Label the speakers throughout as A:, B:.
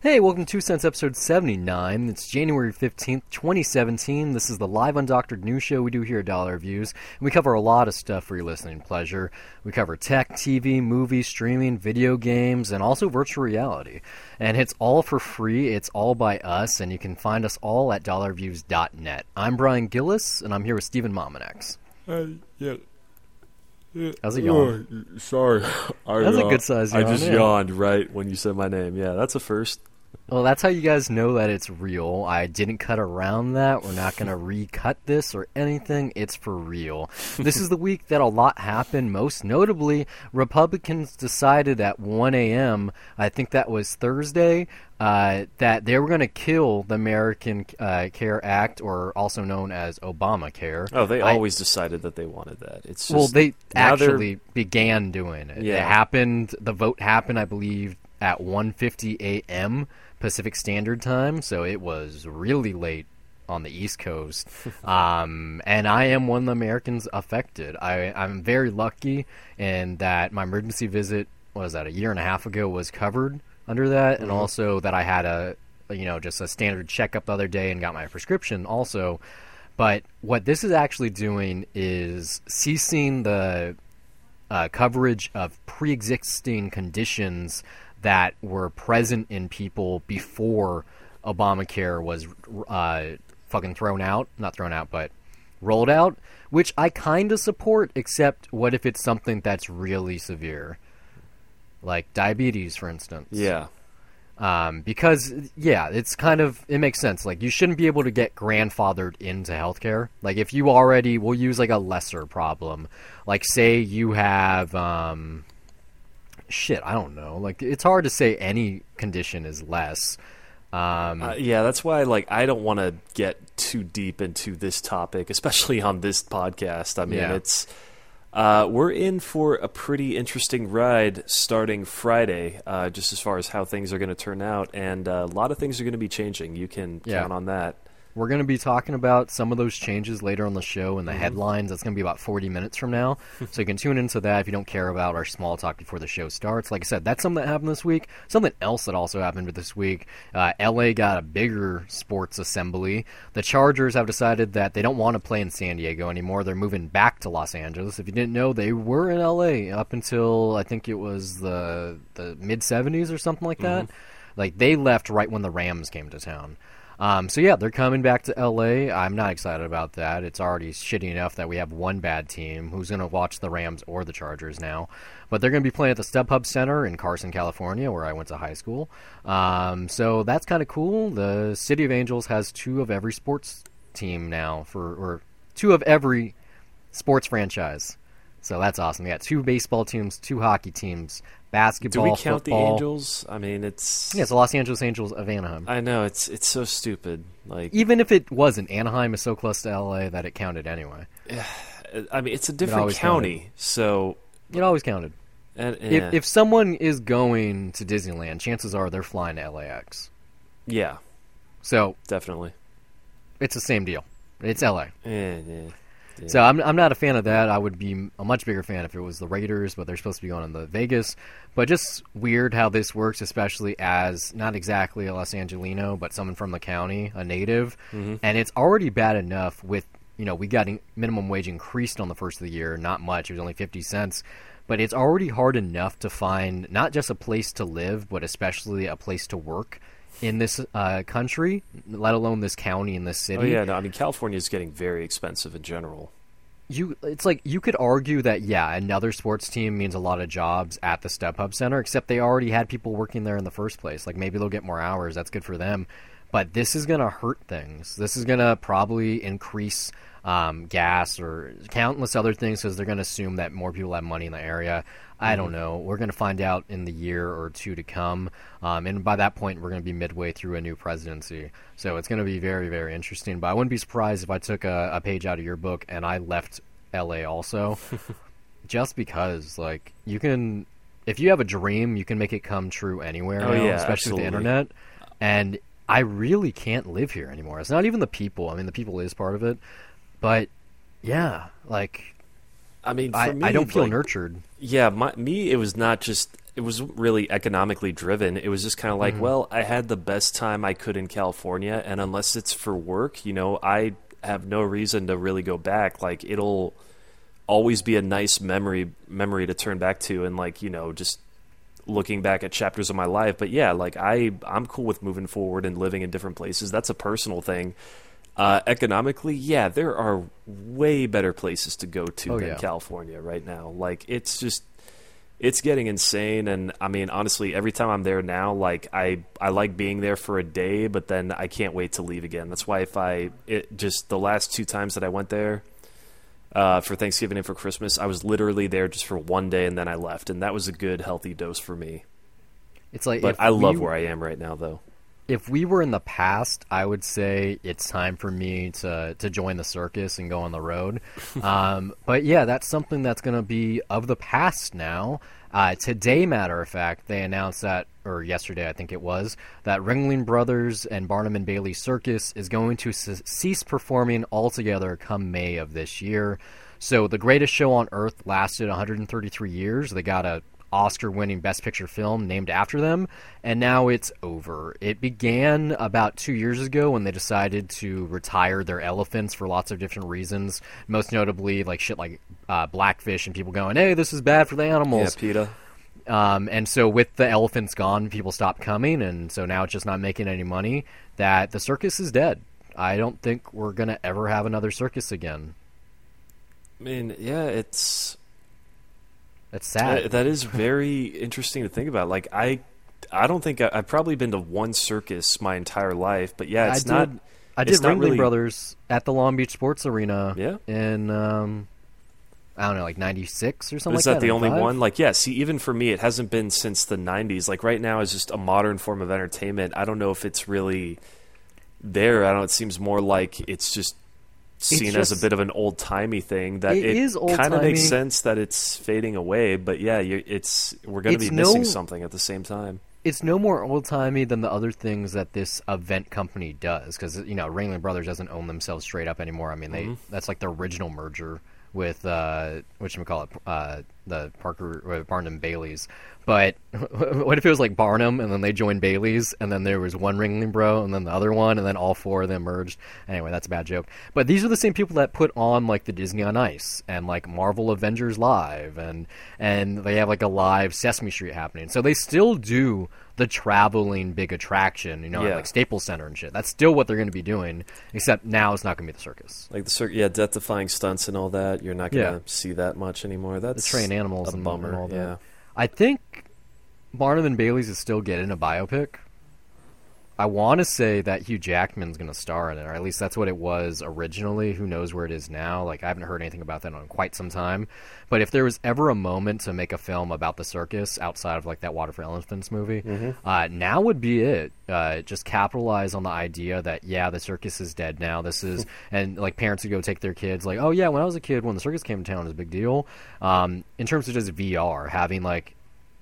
A: Hey, welcome to Two Cents episode 79. It's January 15th, 2017. This is the live undoctored news show we do here at Dollar Reviews. And we cover a lot of stuff for your listening pleasure. We cover tech, TV, movies, streaming, video games, and also virtual reality. And it's all for free. It's all by us, and you can find us all at dollarreviews.net. I'm Brian Gillis, and I'm here with Stephen Mominex.
B: Uh, yeah.
A: How's it yawn?
B: Oh, sorry. I,
A: That's a
B: uh,
A: good size
B: I just
A: yeah.
B: yawned right when you said my name. Yeah, that's a first.
A: Well, that's how you guys know that it's real. I didn't cut around that. We're not going to recut this or anything. It's for real. this is the week that a lot happened. Most notably, Republicans decided at 1 a.m., I think that was Thursday, uh, that they were going to kill the American uh, Care Act, or also known as Obamacare.
B: Oh, they
A: I-
B: always decided that they wanted that. It's just,
A: well, they
B: now they're-
A: actually began doing it.
B: Yeah.
A: It happened. The vote happened, I believe, at 1:50 a.m. Pacific Standard Time, so it was really late on the East Coast. um, and I am one of the Americans affected. I, I'm very lucky in that my emergency visit what was that a year and a half ago was covered under that, and also that I had a you know just a standard checkup the other day and got my prescription also. But what this is actually doing is ceasing the uh, coverage of pre-existing conditions that were present in people before Obamacare was uh, fucking thrown out, not thrown out, but rolled out, which I kind of support. Except, what if it's something that's really severe, like diabetes, for instance?
B: Yeah.
A: um, because yeah, it's kind of it makes sense. Like you shouldn't be able to get grandfathered into healthcare. Like if you already, we'll use like a lesser problem. Like say you have, um, shit, I don't know. Like it's hard to say any condition is less. Um,
B: Uh, yeah, that's why like I don't want to get too deep into this topic, especially on this podcast. I mean,
A: Yeah.
B: it's uh, we're in for a pretty interesting ride starting Friday, uh, just as far as how things are going to turn out, and uh, a lot of things are going to be changing. You can
A: Yeah.
B: count on that.
A: We're going to be talking about some of those changes later on the show in the headlines. That's going to be about 40 minutes from now. so you can tune into that if you don't care about our small talk before the show starts. Like I said, that's something that happened this week. Something else that also happened this week uh, LA got a bigger sports assembly. The Chargers have decided that they don't want to play in San Diego anymore. They're moving back to Los Angeles. If you didn't know, they were in LA up until I think it was the, the mid 70s or something like that. Like they left right when the Rams came to town. Um, so yeah, they're coming back to LA. I'm not excited about that. It's already shitty enough that we have one bad team who's going to watch the Rams or the Chargers now. But they're going to be playing at the StubHub Center in Carson, California, where I went to high school. Um, so that's kind of cool. The City of Angels has two of every sports team now for, or two of every sports franchise. So that's awesome. Got two baseball teams, two hockey teams, basketball.
B: Do we count the. Angels? I mean, it's
A: Yeah, it's the Los Angeles Angels of Anaheim.
B: I know it's it's so stupid. Like,
A: Even if it wasn't, Anaheim is so close to LA that it counted anyway.
B: I mean, it's a different
A: always
B: county, so
A: It always counted.
B: and, yeah,
A: If if someone is going to Disneyland, chances are they're flying to LAX.
B: yeah,
A: So
B: definitely.
A: it's the same deal. It's LA.
B: Eh, yeah.
A: So I'm I'm not a fan of that. I would be a much bigger fan if it was the Raiders, but they're supposed to be going to the Vegas. But just weird how this works, especially as not exactly a Los Angelino, but someone from the county, a native, mm-hmm. and it's already bad enough with you know we got minimum wage increased on the first of the year, not much. It was only fifty cents. But it's already hard enough to find not just a place to live, but especially a place to work in this uh, country, let alone this county and this city.
B: Oh yeah, no, I mean California is getting very expensive in general.
A: you it's like you could argue that yeah another sports team means a lot of jobs at the StubHub Center except they already had people working there in the first place. Like maybe they'll get more hours. That's good for them. But this is going to hurt things. This is going to probably increase um, gas or countless other things because they're going to assume that more people have money in the area I don't know. We're going to find out in the year or two to come. Um, and by that point, we're going to be midway through a new presidency. So it's going to be very, very interesting. But I wouldn't be surprised if I took a, a page out of your book and I left LA also. just because, like, you can, if you have a dream, you can make it come true anywhere
B: Oh,
A: now,
B: yeah,
A: especially with the internet. And I really can't live here anymore. It's not even the people. I mean, the people is part of it. But yeah, like,
B: I mean, for
A: I,
B: me,
A: I don't feel
B: like,
A: nurtured.
B: Yeah, my, me, it was not just it was really economically driven. It was just kind of like,
A: Mm-hmm.
B: well, I had the best time I could in California, and unless it's for work, you know, I have no reason to really go back. Like it'll always be a nice memory memory to turn back to, and like you know, just looking back at chapters of my life. But yeah, like I I'm cool with moving forward and living in different places. That's a personal thing. Uh, economically, yeah, there are way better places to go to
A: Oh,
B: than
A: yeah.
B: California right now. Like it's just it's getting insane and I mean honestly every time I'm there now like I I like being there for a day but then I can't wait to leave again. That's why if I it just the last two times that I went there uh, for Thanksgiving and for Christmas, I was literally there just for one day and then I left and that was a good healthy dose for me.
A: It's like,
B: But I love
A: we-
B: where I am right now though.
A: If we were in the past, I would say it's time for me to to join the circus and go on the road. um, but yeah, that's something that's going to be of the past now. Uh, today, matter of fact, they announced that, or yesterday, I think it was, that Ringling Brothers and Barnum and Bailey Circus is going to ce- cease performing altogether come May of this year. So the greatest show on earth lasted 133 years. They got a Oscar winning Best Picture film named after them, and now it's over. It began about two years ago when they decided to retire their elephants for lots of different reasons, most notably like shit like uh, blackfish and people going, hey, this is bad for the animals. Yeah.
B: PETA.
A: Um, and so with the elephants gone, people stopped coming, and so now it's just not making any money. That the circus is dead. I don't think we're gonna ever have another circus again.
B: I mean, yeah, it's
A: That's sad.
B: That- that is very interesting to think about. Like I, I don't think I, I've probably been to one circus my entire life, but yeah, it's
A: I
B: not.
A: did. I did Ringling
B: really-
A: Brothers at the Long Beach Sports Arena.
B: Yeah.
A: In um, I don't know, like '96 or something
B: Is
A: like
B: that
A: that.
B: the only
A: 95?
B: one? Like, yeah. See, even for me, it hasn't been since the '90s. Like right now is just a modern form of entertainment. I don't know if it's really there. I don't. It seems more like it's just seen as a bit of an old timey thing. That
A: It is
B: kind of makes sense that it's fading away. But yeah, you it's we're going to be missing
A: no-
B: something at the same time.
A: It's no more old timey than the other things that this event company does, because you know Ringling Brothers doesn't own themselves straight up anymore. I mean, they
B: Mm-hmm.
A: that's like the original merger with uh, what you call it, uh, the Parker uh, Barnum Bailey's. But what if it was like Barnum and then they joined Bailey's and then there was one Ringling Bro and then the other one and then all four of them merged? Anyway, that's a bad joke. But these are the same people that put on like the Disney on Ice and like Marvel Avengers Live and and they have like a live Sesame Street happening. So they still do the traveling big attraction, you know,
B: Yeah.
A: like Staples Center and shit. That's still what they're going to be doing, except now it's not going to be the circus.
B: Like the circus, yeah, death defying stunts and all that. You're not gonna
A: Yeah.
B: see that much anymore. That's
A: The train animals
B: a
A: and,
B: bummer.
A: and all that.
B: Yeah.
A: I think Barnum and Bailey's is still getting a biopic. I want to say that Hugh Jackman's going to star in it, or at least that's what it was originally. Who knows where it is now? Like I haven't heard anything about that in quite some time. But if there was ever a moment to make a film about the circus outside of like that Water for Elephants movie, uh, now would be it. Uh, just capitalize on the idea that yeah, the circus is dead now. This is and like parents would go take their kids like, oh yeah, when I was a kid, when the circus came to town, it was a big deal. Um, in terms of just VR, having like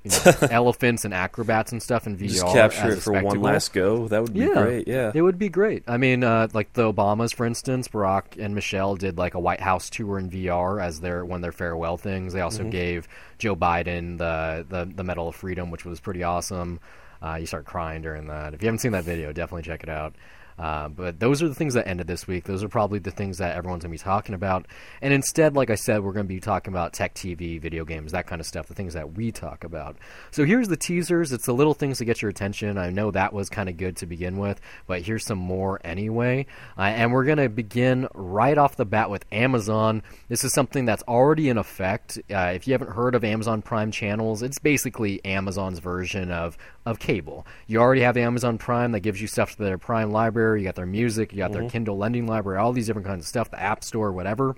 A: you know, elephants and acrobats and stuff in VR.
B: Just capture
A: as
B: it for one last go. That would be
A: Yeah,
B: great. Yeah.
A: it would be great. I mean, uh, like the Obamas, for instance, Barack and Michelle did like a White House tour in VR as their one of their farewell things. They also gave Joe Biden the, the the Medal of Freedom, which was pretty awesome. Uh, you start crying during that. If you haven't seen that video, definitely check it out. Uh, but those are the things that ended this week. Those are probably the things that everyone's going to be talking about. And instead, like I said, we're going to be talking about tech TV, video games, that kind of stuff, the things that we talk about. So here's the teasers. It's the little things to get your attention. I know that was kind of good to begin with, but here's some more anyway. Uh, and we're going to begin right off the bat with Amazon. This is something that's already in effect. Uh, if you haven't heard of Amazon Prime channels, it's basically Amazon's version of of cable. You already have Amazon Prime that gives you stuff to their Prime library. You got their music, you got their mm-hmm. Kindle lending library, all these different kinds of stuff, the App Store, whatever.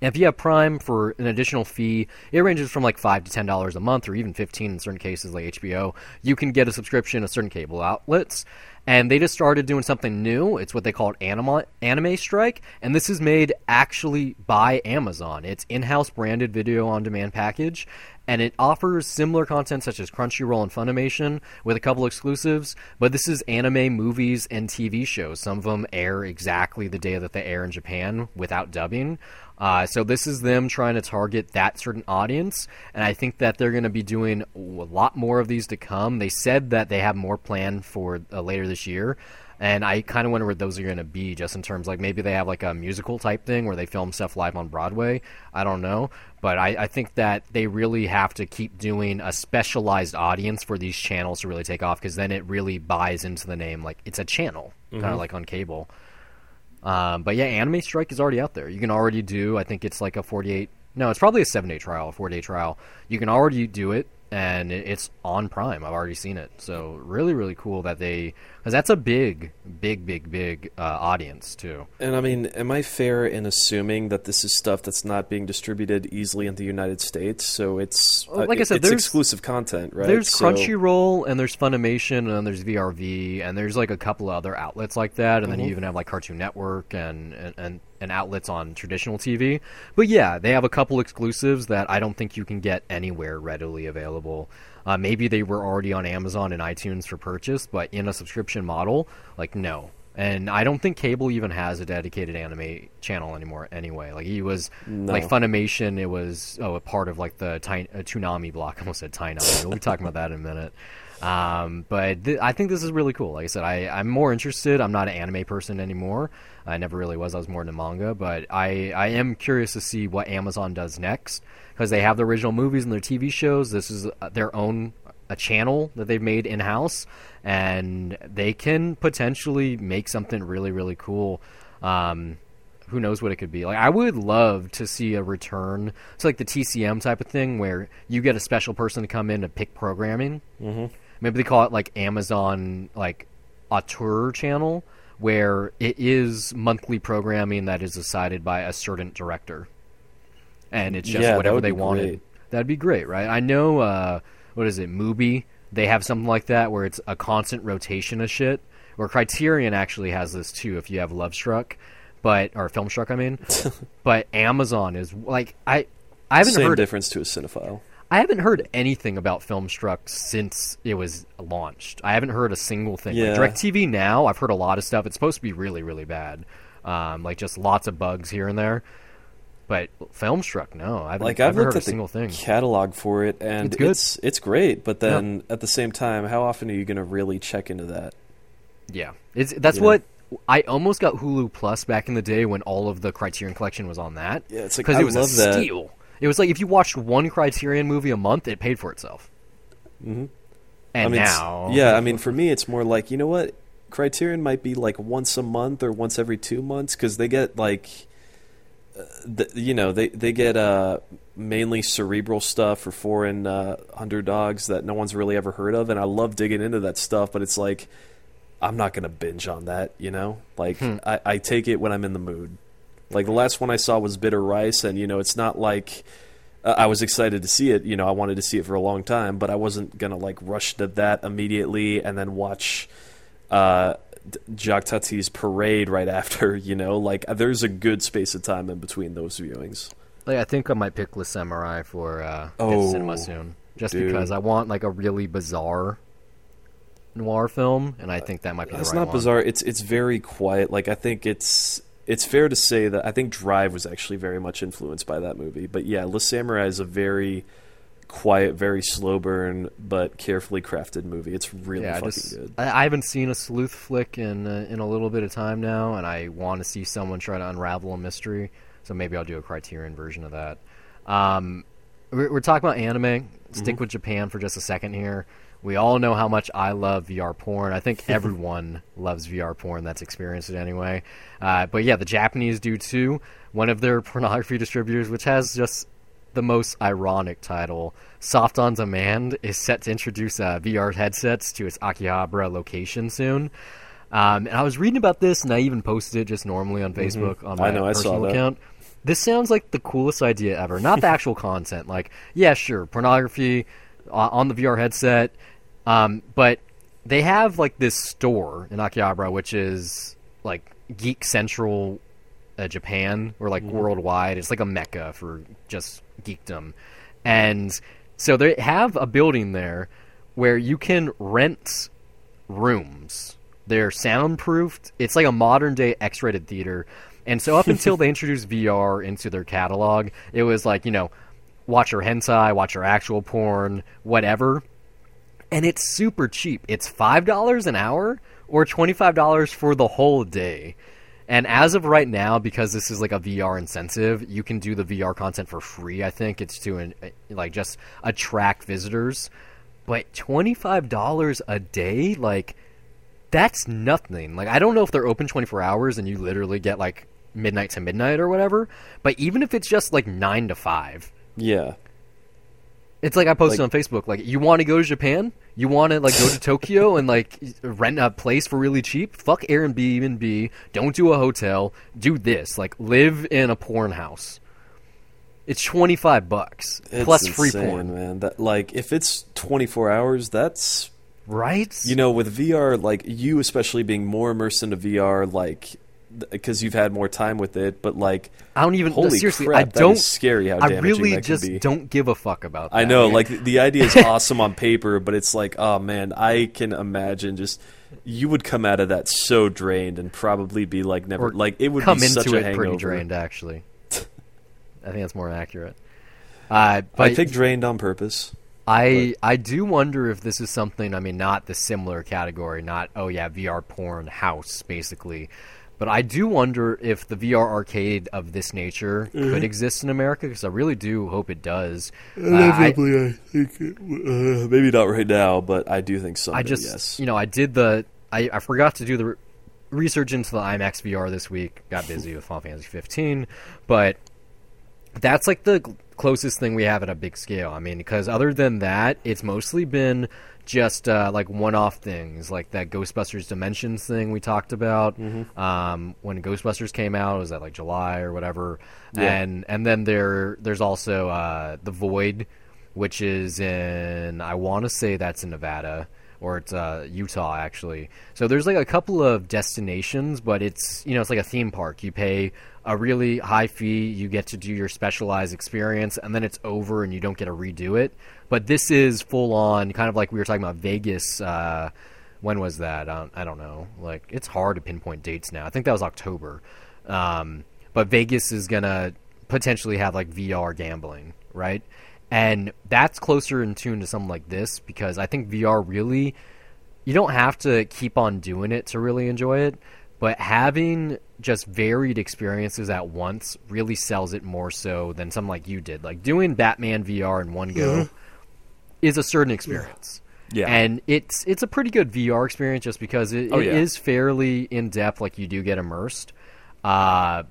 A: And if you have Prime for an additional fee, it ranges from like five to ten dollars a month, or even fifteen in certain cases, like HBO. You can get a subscription to certain cable outlets, and they just started doing something new. It's what they call anime anime strike, and this is made actually by Amazon. It's in-house branded video on demand package, and it offers similar content such as Crunchyroll and Funimation with a couple exclusives. But this is anime, movies, and TV shows. Some of them air exactly the day that they air in Japan without dubbing. Uh, so this is them trying to target that certain audience, and I think that they're going to be doing a lot more of these to come. They said that they have more planned for uh, later this year, and I kind of wonder what those are going to be, just in terms like maybe they have like a musical type thing where they film stuff live on Broadway. I don't know, but I, I think that they really have to keep doing a specialized audience for these channels to really take off, because then it really buys into the name. Like it's a channel, kind of like on cable. Um, but yeah, Anime Strike is already out there. You can already do. I think it's like a forty-eight. No, it's probably a seven-day trial, a four-day trial. You can already do it, and it's on Prime. I've already seen it. So really, really cool that they, because that's a big, big, big, big uh, audience too.
B: And I mean, am I fair in assuming that this is stuff that's not being distributed easily in the United States? So it's uh,
A: like I said,
B: it's
A: there's-
B: exclusive content, right?
A: There's
B: So-
A: Crunchyroll and there's Funimation and there's VRV and there's like a couple of other outlets like that and then
B: Mm-hmm.
A: you even have like Cartoon Network and, and, and, and outlets on traditional TV. But yeah, they have a couple exclusives that I don't think you can get anywhere readily available. Uh, maybe they were already on Amazon and iTunes for purchase, but in a subscription model, like no. And I don't think cable even has a dedicated anime channel anymore. Anyway, like he was like Funimation. It was oh a part of like the Ty- uh, Toonami block. I almost said Tainami. We'll be talking about that in a minute. Um, but th- I think this is really cool. Like I said, I, I'm more interested. I'm not an anime person anymore. I never really was. I was more into manga. But I, I am curious to see what Amazon does next because they have the original movies and their TV shows. This is uh, their own a channel that they've made in house, and they can potentially make something really really cool. Um, who knows what it could be. Like I would love to see a return to like the TCM type of thing where you get a special person to come in to pick programming. Mm-hmm. Maybe they call it like Amazon like auteur channel where it is monthly programming that is decided by a certain director. And it's just
B: Yeah,
A: whatever they wanted.
B: great.
A: That'd be great, right? I know uh what is it, Mubi? They have something like that where it's a constant rotation of shit. Or Criterion actually has this too if you have Love Struck, but or Film Struck I mean. but Amazon is like I I haven't
B: Same
A: heard
B: difference to a cinephile.
A: I haven't heard anything about Filmstruck since it was launched. I haven't heard a single thing.
B: Yeah.
A: Like DirecTV now, I've heard a lot of stuff. It's supposed to be really, really bad. Um, like just lots of bugs here and there. But Filmstruck, no, I haven't,
B: Like
A: I
B: I've looked
A: heard
B: at
A: a single thing.
B: catalog for it, and
A: It's good.
B: it's it's great. But then at the same time, how often are you going to really check into that?
A: Yeah, it's that's
B: Yeah.
A: what I almost got Hulu Plus back in the day when all of the Criterion Collection was on that.
B: Yeah, it's like,
A: because
B: I
A: it was
B: love
A: a
B: that.
A: steal. It was like if you watched one Criterion movie a month, it paid for itself.
B: Mhm.
A: And
B: I mean,
A: now,
B: yeah, I mean, for me, it's more like you know what, Criterion might be like once a month or once every two months because they get like, uh, the, you know, they they get uh, mainly cerebral stuff for foreign uh, underdogs that no one's really ever heard of, and I love digging into that stuff. But it's like, I'm not gonna binge on that, you know. Like,
A: Hmm.
B: I, I take it when I'm in the mood. Like the last one I saw was Bitter Rice, and you know, it's not like. Uh, I was excited to see it. You know, I wanted to see it for a long time, but I wasn't gonna like rush to that immediately and then watch uh, Jacques Tati's parade right after. You know, like there's a good space of time in between those viewings.
A: Like, I think I might pick Le Samurai for uh,
B: Oh,
A: cinema soon, just
B: dude.
A: because I want like a really bizarre noir film, and I think that might be
B: It's
A: right
B: not
A: one.
B: bizarre. It's it's very quiet. Like I think it's it's fair to say that I think Drive was actually very much influenced by that movie. But yeah, Le Samurai is a very quiet, very slow burn, but carefully crafted movie. It's really
A: yeah,
B: fucking
A: just
B: good.
A: I, I haven't seen a sleuth flick in uh, in a little bit of time now, and I want to see someone try to unravel a mystery. So maybe I'll do a Criterion version of that. Um, we're, we're talking about anime.
B: Mm-hmm.
A: Stick with Japan for just a second here. We all know how much I love VR porn. I think everyone loves VR porn that's experienced it anyway. Uh, but yeah, the Japanese do too. One of their pornography distributors, which has just the most ironic title, Soft on Demand, is set to introduce uh, VR headsets to its Akihabara location soon. Um, and I was reading about this, and I even posted it just normally on Facebook on
B: Mm-hmm. I
A: my
B: know, I saw
A: personal
B: that.
A: account. This sounds like the coolest idea ever. Not the actual content. Like, yeah, sure, pornography uh, on the VR headset, um, but they have like this store in Akihabara, which is like Geek Central uh, Japan or like
B: Mm-hmm.
A: worldwide. It's like a mecca for just geekdom, and so they have a building there where you can rent rooms. They're soundproofed. It's like a modern day X-rated theater. And so up until they introduced VR into their catalog, it was like you know, watch your hentai, watch your actual porn, whatever. And it's super cheap. It's five dollars an hour or twenty five dollars for the whole day. And as of right now, because this is like a VR incentive, you can do the VR content for free. I think it's to eh, like just attract visitors. But twenty five dollars a day, like that's nothing. Like I don't know if they're open twenty four hours and you literally get like midnight to midnight or whatever. But even if it's just like nine to five,
B: Yeah.
A: it's like I posted
B: Like-
A: on Facebook. Like you want to go to Japan, you want to like go to Tokyo and like rent a place for really cheap. Fuck Airbnb. Don't do a hotel. Do this. Like live in a porn house. It's twenty five bucks
B: It's
A: plus free porn,
B: man. That like if it's 24 hours, that's
A: right?
B: you know with VR like you especially being more immersed into VR like because you've had more time with it, but like
A: I don't even
B: holy
A: seriously.
B: crap,
A: I
B: that
A: don't.
B: is scary how
A: I really just don't give a fuck about. That.
B: I know, like the idea is awesome on paper, but it's like, oh man, I can imagine just you would come out of that so drained and probably be like never
A: Or
B: like it would
A: come
B: be
A: into
B: such a
A: it
B: hangover.
A: pretty drained. Actually, I think that's more accurate. Uh, but
B: I picked drained on purpose.
A: I I do wonder if this is something. I mean, not the similar category, not oh yeah, VR porn house basically, but I do wonder if the VR arcade of this nature
B: Mm-hmm.
A: could exist in America because I really do hope it does. Uh, I,
B: Inevitably, I think it, uh, maybe not right now, but I do think so.
A: I just
B: yes.
A: you know I did the I, I forgot to do the re- research into the IMAX VR this week. Got busy with Final Fantasy 15, but that's like the cl- closest thing we have at a big scale. I mean, because other than that, it's mostly been just uh, like one-off things, like that Ghostbusters Dimensions thing we talked about.
B: Mm-hmm.
A: Um, when Ghostbusters came out, was that like July or whatever,
B: Yeah.
A: and and then there there's also uh, the Void, which is in I want to say that's in Nevada or it's uh, Utah actually. So there's like a couple of destinations, but it's you know it's like a theme park. You pay a really high fee, you get to do your specialized experience, and then it's over and you don't get to redo it. But this is full on, kind of like we were talking about Vegas. Uh, when was that? I don't, I don't know. Like it's hard to pinpoint dates now. I think that was October. Um, but Vegas is gonna potentially have like VR gambling, right? And that's closer in tune to something like this because I think VR really you don't have to keep on doing it to really enjoy it, but having just varied experiences at once really sells it more so than something like you did. Like doing Batman VR in one go is a certain experience.
B: Yeah.
A: And it's it's a pretty good VR experience just because it,
B: Oh,
A: it
B: yeah.
A: is fairly in depth, like you do get immersed. Uh,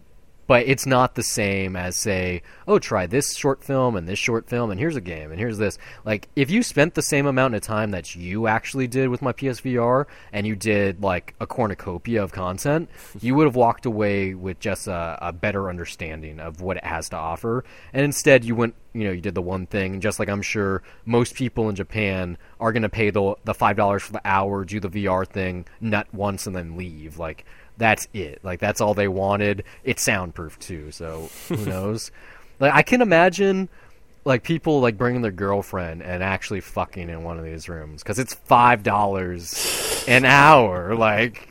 A: but it's not the same as say, oh, try this short film and this short film, and here's a game, and here's this. Like, if you spent the same amount of time that you actually did with my PSVR, and you did like a cornucopia of content, you would have walked away with just a, a better understanding of what it has to offer. And instead, you went, you know, you did the one thing, just like I'm sure most people in Japan are going to pay the the five dollars for the hour, do the VR thing, nut once, and then leave. Like that's it. Like that's all they wanted. It's soundproof too, so who knows? Like I can imagine like people like bringing their girlfriend and actually fucking in one of these rooms because it's five dollars an hour. Like.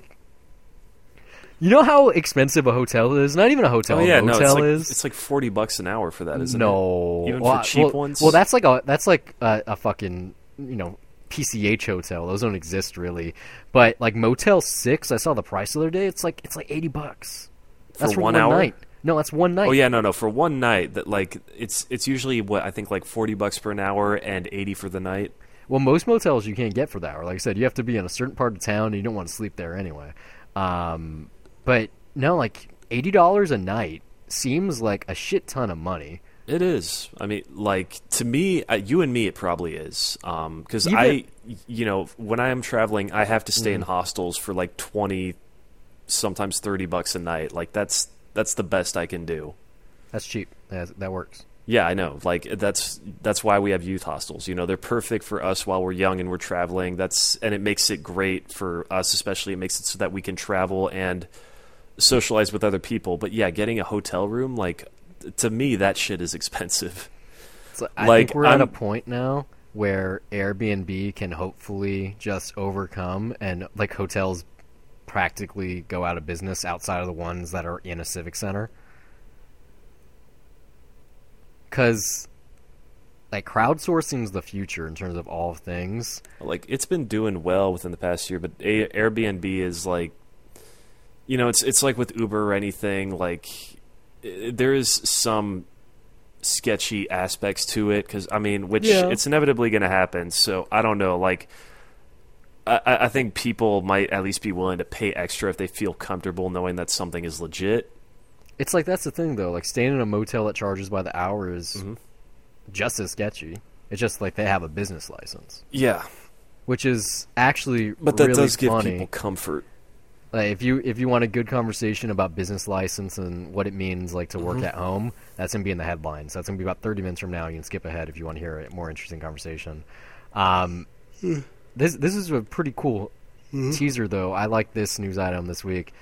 A: You know how expensive a hotel is? Not even a hotel.
B: oh yeah,
A: a
B: no,
A: motel
B: it's like
A: is.
B: it's like forty bucks an hour for that, isn't it?
A: no,
B: Even for
A: well,
B: cheap
A: well-
B: ones?
A: Well, that's like a that's like a, a fucking you know PCH hotel. Those don't exist really. But like Motel Six, I saw the price the other day. It's like it's like eighty bucks. That's
B: For
A: for,
B: one
A: one,
B: hour?
A: night. No, that's one night.
B: Oh yeah, no, no. For one night, that like it's it's usually what I think like forty bucks per an hour and eighty for the night.
A: Well, most motels you can't get for that. Or like I said, you have to be in a certain part of town, and you don't want to sleep there anyway. Um, but no, like eighty dollars a night seems like a shit ton of money.
B: It is. I mean, like to me, uh, you and me, it probably is. Because
A: Even-
B: I, you know, when I am traveling, I have to stay
A: Mm-hmm.
B: in hostels for like twenty, sometimes thirty bucks a night. Like that's that's the best I can do.
A: That's cheap. That, that works.
B: Yeah, I know. Like that's that's why we have youth hostels. You know, they're perfect for us while we're young and we're traveling. That's and it makes it great for us, especially. It makes it so that we can travel and socialize with other people. But yeah, getting a hotel room, like to me, that shit is expensive.
A: So I
B: Like,
A: think we're at a
B: I'm-
A: point now where Airbnb can hopefully just overcome and like hotels practically go out of business outside of the ones that are in a civic center. Cuz like crowdsourcing is the future in terms of all things.
B: like it's been doing well within the past year, but A- Airbnb is like, you know, it's it's like with Uber or anything. Like there is some sketchy aspects to it because I mean, which
A: Yeah.
B: it's inevitably going to happen. So I don't know, like. I, I I think people might at least be willing to pay extra if they feel comfortable knowing that something is legit.
A: It's like that's the thing though. Like staying in a motel that charges by the hour is
B: Mhm.
A: just as sketchy. It's just like they have a business license,
B: Yeah,
A: which is actually
B: but that
A: really
B: does give
A: funny.
B: people comfort.
A: Like, if you if you want a good conversation about business license and what it means like to work
B: Mhm.
A: at home, that's gonna be in the headlines. That's gonna be about thirty minutes from now. You can skip ahead if you want to hear a more interesting conversation. Um, this this is a pretty cool teaser though. I like this news item this week.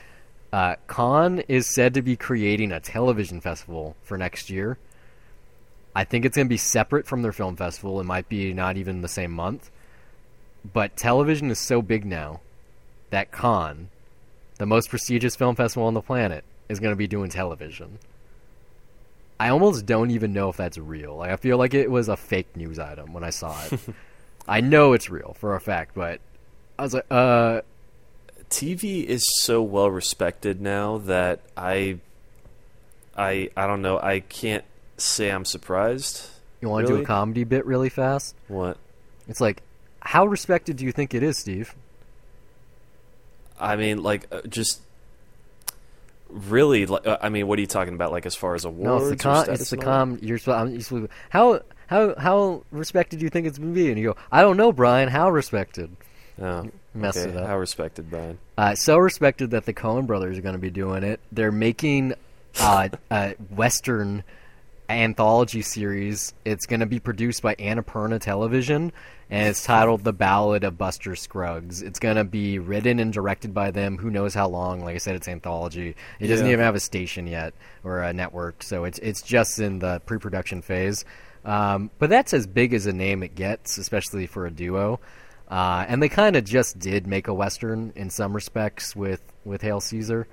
A: Uh, Cannes is said to be creating a television festival for next year. I think it's going to be separate from their film festival. It might be not even the same month. But television is so big now that Cannes, the most prestigious film festival on the planet, is going to be doing television. I almost don't even know if that's real. Like I feel like it was a fake news item when I saw it. I know it's real for a fact, but I was like, uh,
B: TV is so well respected now that I, I, I don't know. I can't say I'm surprised.
A: you want to do a comedy bit really fast?
B: What?
A: It's like, how respected do you think it is, Steve?
B: I mean, like, uh, just really. Like, uh, I mean, what are you talking about? Like, as far as awards?
A: No, it's the com. It's the com. You're supposed. I'm, you're supposed to- how how how respected do you think it's gonna be? And you go, I don't know, Brian. How respected?
B: Oh,
A: Messed
B: okay.
A: it up.
B: How respected, Brian?
A: Uh, so respected that the Coen Brothers are going to be doing it. They're making uh, a Western anthology series. It's going to be produced by Annapurna Television, and it's titled "The Ballad of Buster Scruggs." It's going to be written and directed by them. Who knows how long? Like I said, it's anthology. It doesn't
B: Yeah.
A: even have a station yet or a network, so it's it's just in the pre-production phase. Um, but that's as big as a name it gets, especially for a duo. Uh, and they kind of just did make a western in some respects with with Hail Caesar.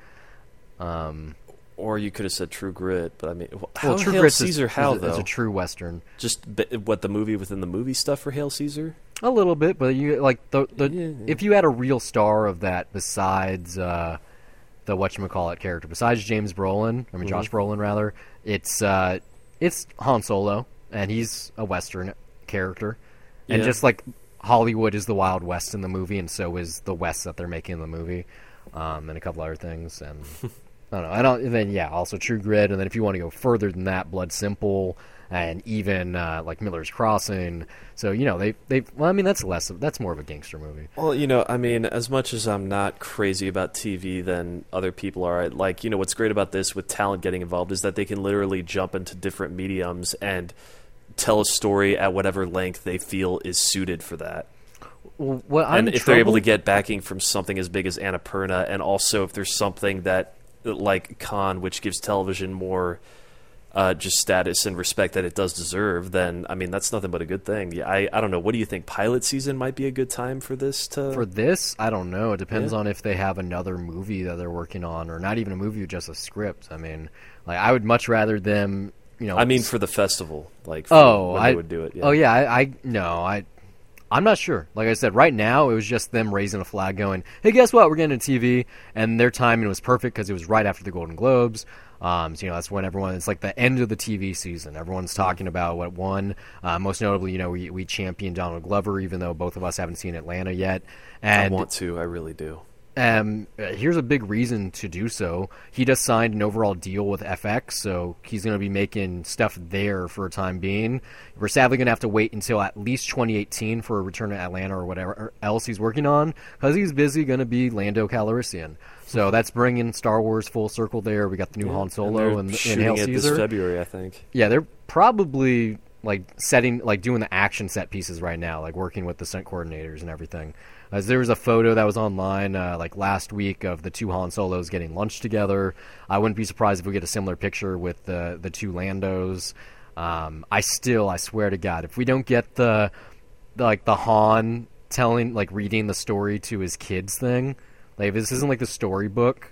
A: Um,
B: Or you could have said True Grit, but I mean, how
A: well, True
B: Hail
A: Grit's
B: Caesar?
A: is,
B: how
A: is,
B: though?
A: is a true western.
B: Just b- what the movie within the movie stuff for Hail Caesar?
A: A little bit, but you like the the
B: Yeah, yeah.
A: if you had a real star of that besides uh, the it character, besides James Brolin, I mean
B: Mhm.
A: Josh Brolin rather, it's uh, it's Han Solo, and he's a western character, and
B: Yeah.
A: just like Hollywood is the Wild West in the movie, and so is the West that they're making in the movie, um, and a couple other things, and I don't know. I don't. And then yeah, also True Grit, and then if you want to go further than that, Blood Simple, and even uh, like Miller's Crossing. So you know they they. Well, I mean that's less. Of, that's more of a gangster movie.
B: Well, you know, I mean, as much as I'm not crazy about TV than other people are, I- like, you know, what's great about this with talent getting involved is that they can literally jump into different mediums and tell a story at whatever length they feel is suited for that.
A: Well, what I'm
B: and if they're able to get backing from something as big as Annapurna, and also if there's something that, like Cannes, which gives television more uh, just status and respect that it does deserve, then I mean that's nothing but a good thing. Yeah, I I don't know. What do you think? Pilot season might be a good time for this to.
A: for this, I don't know. It depends
B: Yeah.
A: on if they have another movie that they're working on, or not even a movie, just a script. I mean, like I would much rather them. You know,
B: I mean, for the festival, like for
A: Oh, I
B: would do it. Yeah.
A: Oh yeah, I, I no, I I'm not sure. Like I said, right now it was just them raising a flag, going, "Hey, guess what? We're getting a TV," and their timing was perfect because it was right after the Golden Globes. Um, so you know that's when everyone. It's like the end of the TV season. Everyone's talking about what won. Uh, most notably, you know, we we championed Donald Glover, even though both of us haven't seen Atlanta yet. And I
B: want to. I really do.
A: Um, here's a big reason to do so. He just signed an overall deal with FX, so he's going to be making stuff there for a time being. We're sadly going to have to wait until at least 2018 for a return to Atlanta or whatever else he's working on, because he's busy going to be Lando Calrissian. So that's bringing Star Wars full circle there. We got the new Han Solo and,
B: they're
A: and Hail Caesar.
B: this February, I think.
A: Yeah, they're probably like setting, like doing the action set pieces right now, like working with the stunt coordinators and everything. As there was a photo that was online uh, like last week of the two Han Solos getting lunch together. I wouldn't be surprised if we get a similar picture with the the two Landos. Um, I still, I swear to God, if we don't get the, like the Han telling, like reading the story to his kids thing, like this isn't like the storybook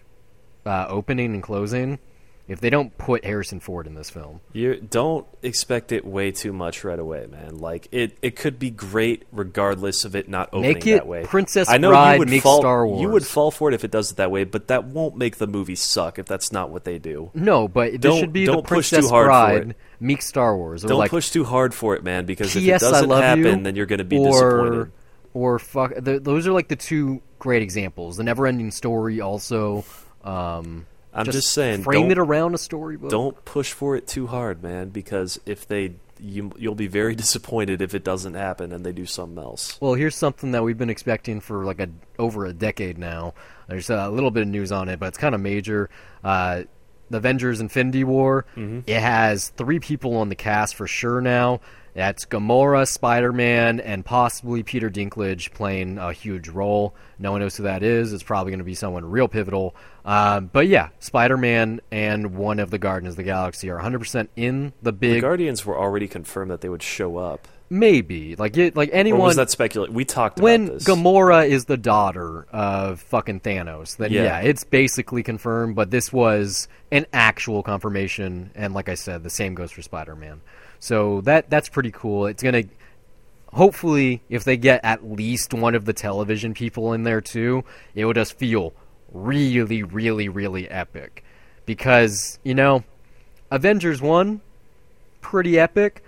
A: uh, opening and closing, if they don't put Harrison Ford in this film,
B: You don't expect it way too much right away, man. Like it, it could be great regardless of it not opening
A: Make it
B: that way.
A: Princess
B: I know
A: Bride
B: you would fall,
A: Star
B: You would fall for it if it does it that way, but that won't make the movie suck if that's not what they do.
A: no, but
B: Don't-
A: should be
B: don't
A: the
B: push too hard for
A: Bride
B: it.
A: Star Wars.
B: Don't
A: like,
B: push too hard for it, man, because if it
A: I
B: doesn't
A: love
B: happen,
A: you,
B: then you're going to be
A: or,
B: disappointed.
A: Or fuck, th those are like the two great examples. The Never-Ending Story, also. Um,
B: I'm just saying,
A: frame it around a storybook.
B: Don't push for it too hard, man, because if they you you'll be very disappointed if it doesn't happen and they do something else.
A: Well, here's something that we've been expecting for like a over a decade now. There's a little bit of news on it, but it's kind of major. Uh, the Avengers Infinity War.
B: Mm-hmm.
A: It has three people on the cast for sure now. That's Gamora, Spider Man, and possibly Peter Dinklage playing a huge role. No one knows who that is. It's probably going to be someone real pivotal. Um, but yeah, Spider Man and one of the Guardians of the Galaxy are 100% in the
B: The
A: big.
B: Guardians were already confirmed that they would show up.
A: maybe like it, like
B: Or
A: anyone.
B: was that speculate? We talked
A: when
B: about this.
A: Gamora is the daughter of fucking Thanos, then yeah.
B: Yeah.
A: it's basically confirmed. But this was an actual confirmation, and like I said, the same goes for Spider-Man. So that that's pretty cool. It's gonna hopefully, if they get at least one of the television people in there too, it will just feel really, really, really epic. Because you know, Avengers one, pretty epic.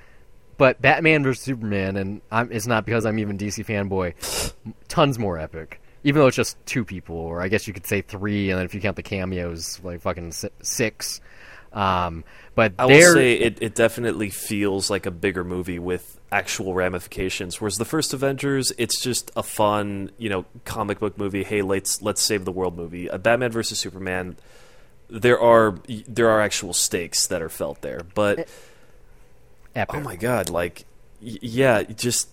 A: But Batman vs Superman, and I'm, it's not because I'm even DC fanboy, tons more epic. Even though it's just two people, or I guess you could say three, and then if you count the cameos, like fucking si- six. Um, but
B: I will say it, it definitely feels like a bigger movie with actual ramifications. Whereas the first Avengers, it's just a fun, you know, comic book movie. Hey, let's let's save the world movie. A Batman versus Superman, there are there are actual stakes that are felt there. But
A: epic.
B: oh my god, like y- yeah, just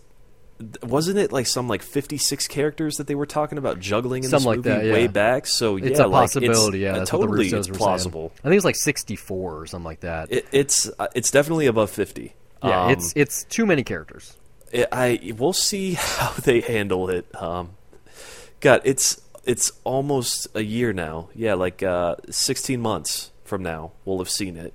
B: wasn't it like some like 56 characters that they were talking about juggling in
A: Something like
B: this movie
A: that,
B: way back? So yeah,
A: it's a
B: like,
A: possibility. yeah, that's
B: totally,
A: what the
B: it's plausible.
A: Saying. I think it's like 64 or something like that.
B: It, it's uh, it's definitely above 50.
A: yeah,
B: Um,
A: it's it's too many characters.
B: it, I we'll see how they handle it. Um, God, it's it's almost a year now. Yeah, like uh, 16 months from now, we'll have seen it.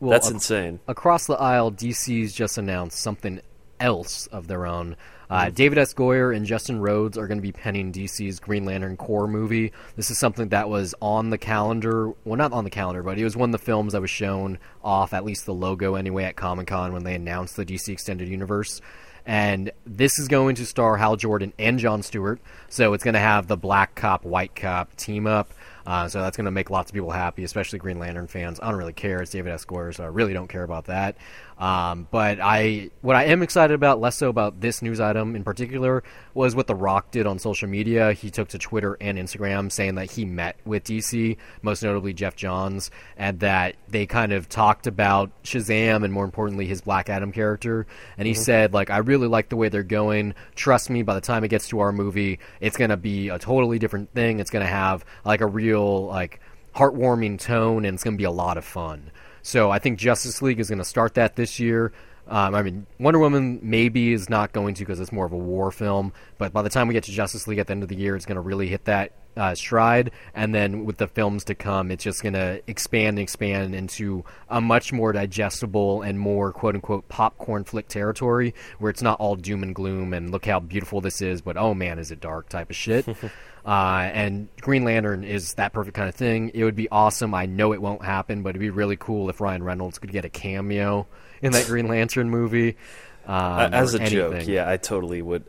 A: Well,
B: That's
A: ac-
B: insane.
A: across the aisle, DC's just announced something else of their own. Uh,
B: Mm-hmm.
A: David S. Goyer and Justin Rhodes are going to be penning DC's Green Lantern Corps movie. This is something that was on the calendar. Well, not on the calendar, but it was one of the films that was shown off, at least the logo anyway, at Comic Con when they announced the DC Extended Universe. And this is going to star Hal Jordan and John Stewart. So it's going to have the black cop, white cop team up. Uh, so that's going to make lots of people happy, especially Green Lantern fans. I don't really care. It's David S. Goyer, so I really don't care about that. Um, but I, what I am excited about, less so about this news item in particular, was what The Rock did on social media. He took to Twitter and Instagram saying that he met with DC, most notably Geoff Johns, and that they kind of talked about Shazam and more importantly his Black Adam character. And he said, like, I really like the way they're going. Trust me, by the time it gets to our movie, it's going to be a totally different thing. It's going to have like a real like heartwarming tone, and it's going to be a lot of fun. So I think Justice League is going to start that this year. Um, I mean, Wonder Woman maybe is not going to because it's more of a war film. But by the time we get to Justice League at the end of the year, it's going to really hit that uh, stride. And then with the films to come, it's just going to expand and expand into a much more digestible and more quote unquote popcorn flick territory where it's not all doom and gloom and look how beautiful this is, but oh man, is it dark type of shit. Uh, and Green Lantern is that perfect kind of thing. It would be awesome. I know it won't happen, but it'd be really cool if Ryan Reynolds could get a cameo in that Green Lantern movie. Um,
B: Uh, As a joke, yeah, I totally would.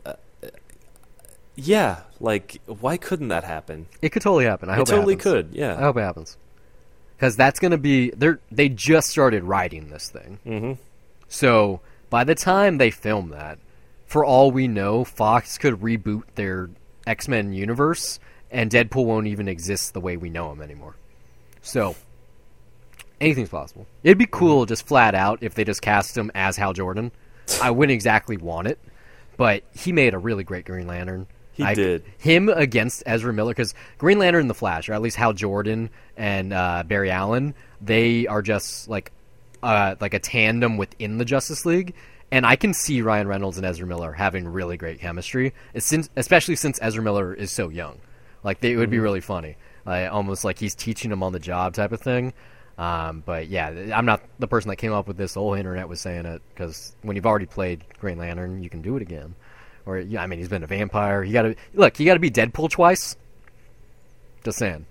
B: Yeah, like why couldn't that happen?
A: it could totally happen. I
B: It
A: hope
B: totally
A: it happens.
B: could. Yeah.
A: I hope it happens because that's going to be they they just started writing this thing.
B: hmm
A: So by the time they film that, for all we know, Fox could reboot their X Men universe, and Deadpool won't even exist the way we know him anymore. So anything's possible. It'd be cool, just flat out, if they just cast him as Hal Jordan. I wouldn't exactly want it, but he made a really great Green Lantern.
B: He
A: I-
B: did.
A: Him against Ezra Miller, because Green Lantern and the Flash, or at least Hal Jordan and uh, Barry Allen, they are just like uh, like a tandem within the Justice League. And I can see Ryan Reynolds and Ezra Miller having really great chemistry, since, especially since Ezra Miller is so young. Like they, it would be really funny, like, almost like he's teaching them on the job type of thing. Um, but yeah, I'm not the person that came up with this. The whole internet was saying it because when you've already played Green Lantern, you can do it again. Or yeah, I mean, he's been a vampire. You got to look. You got to be Deadpool twice. Just saying.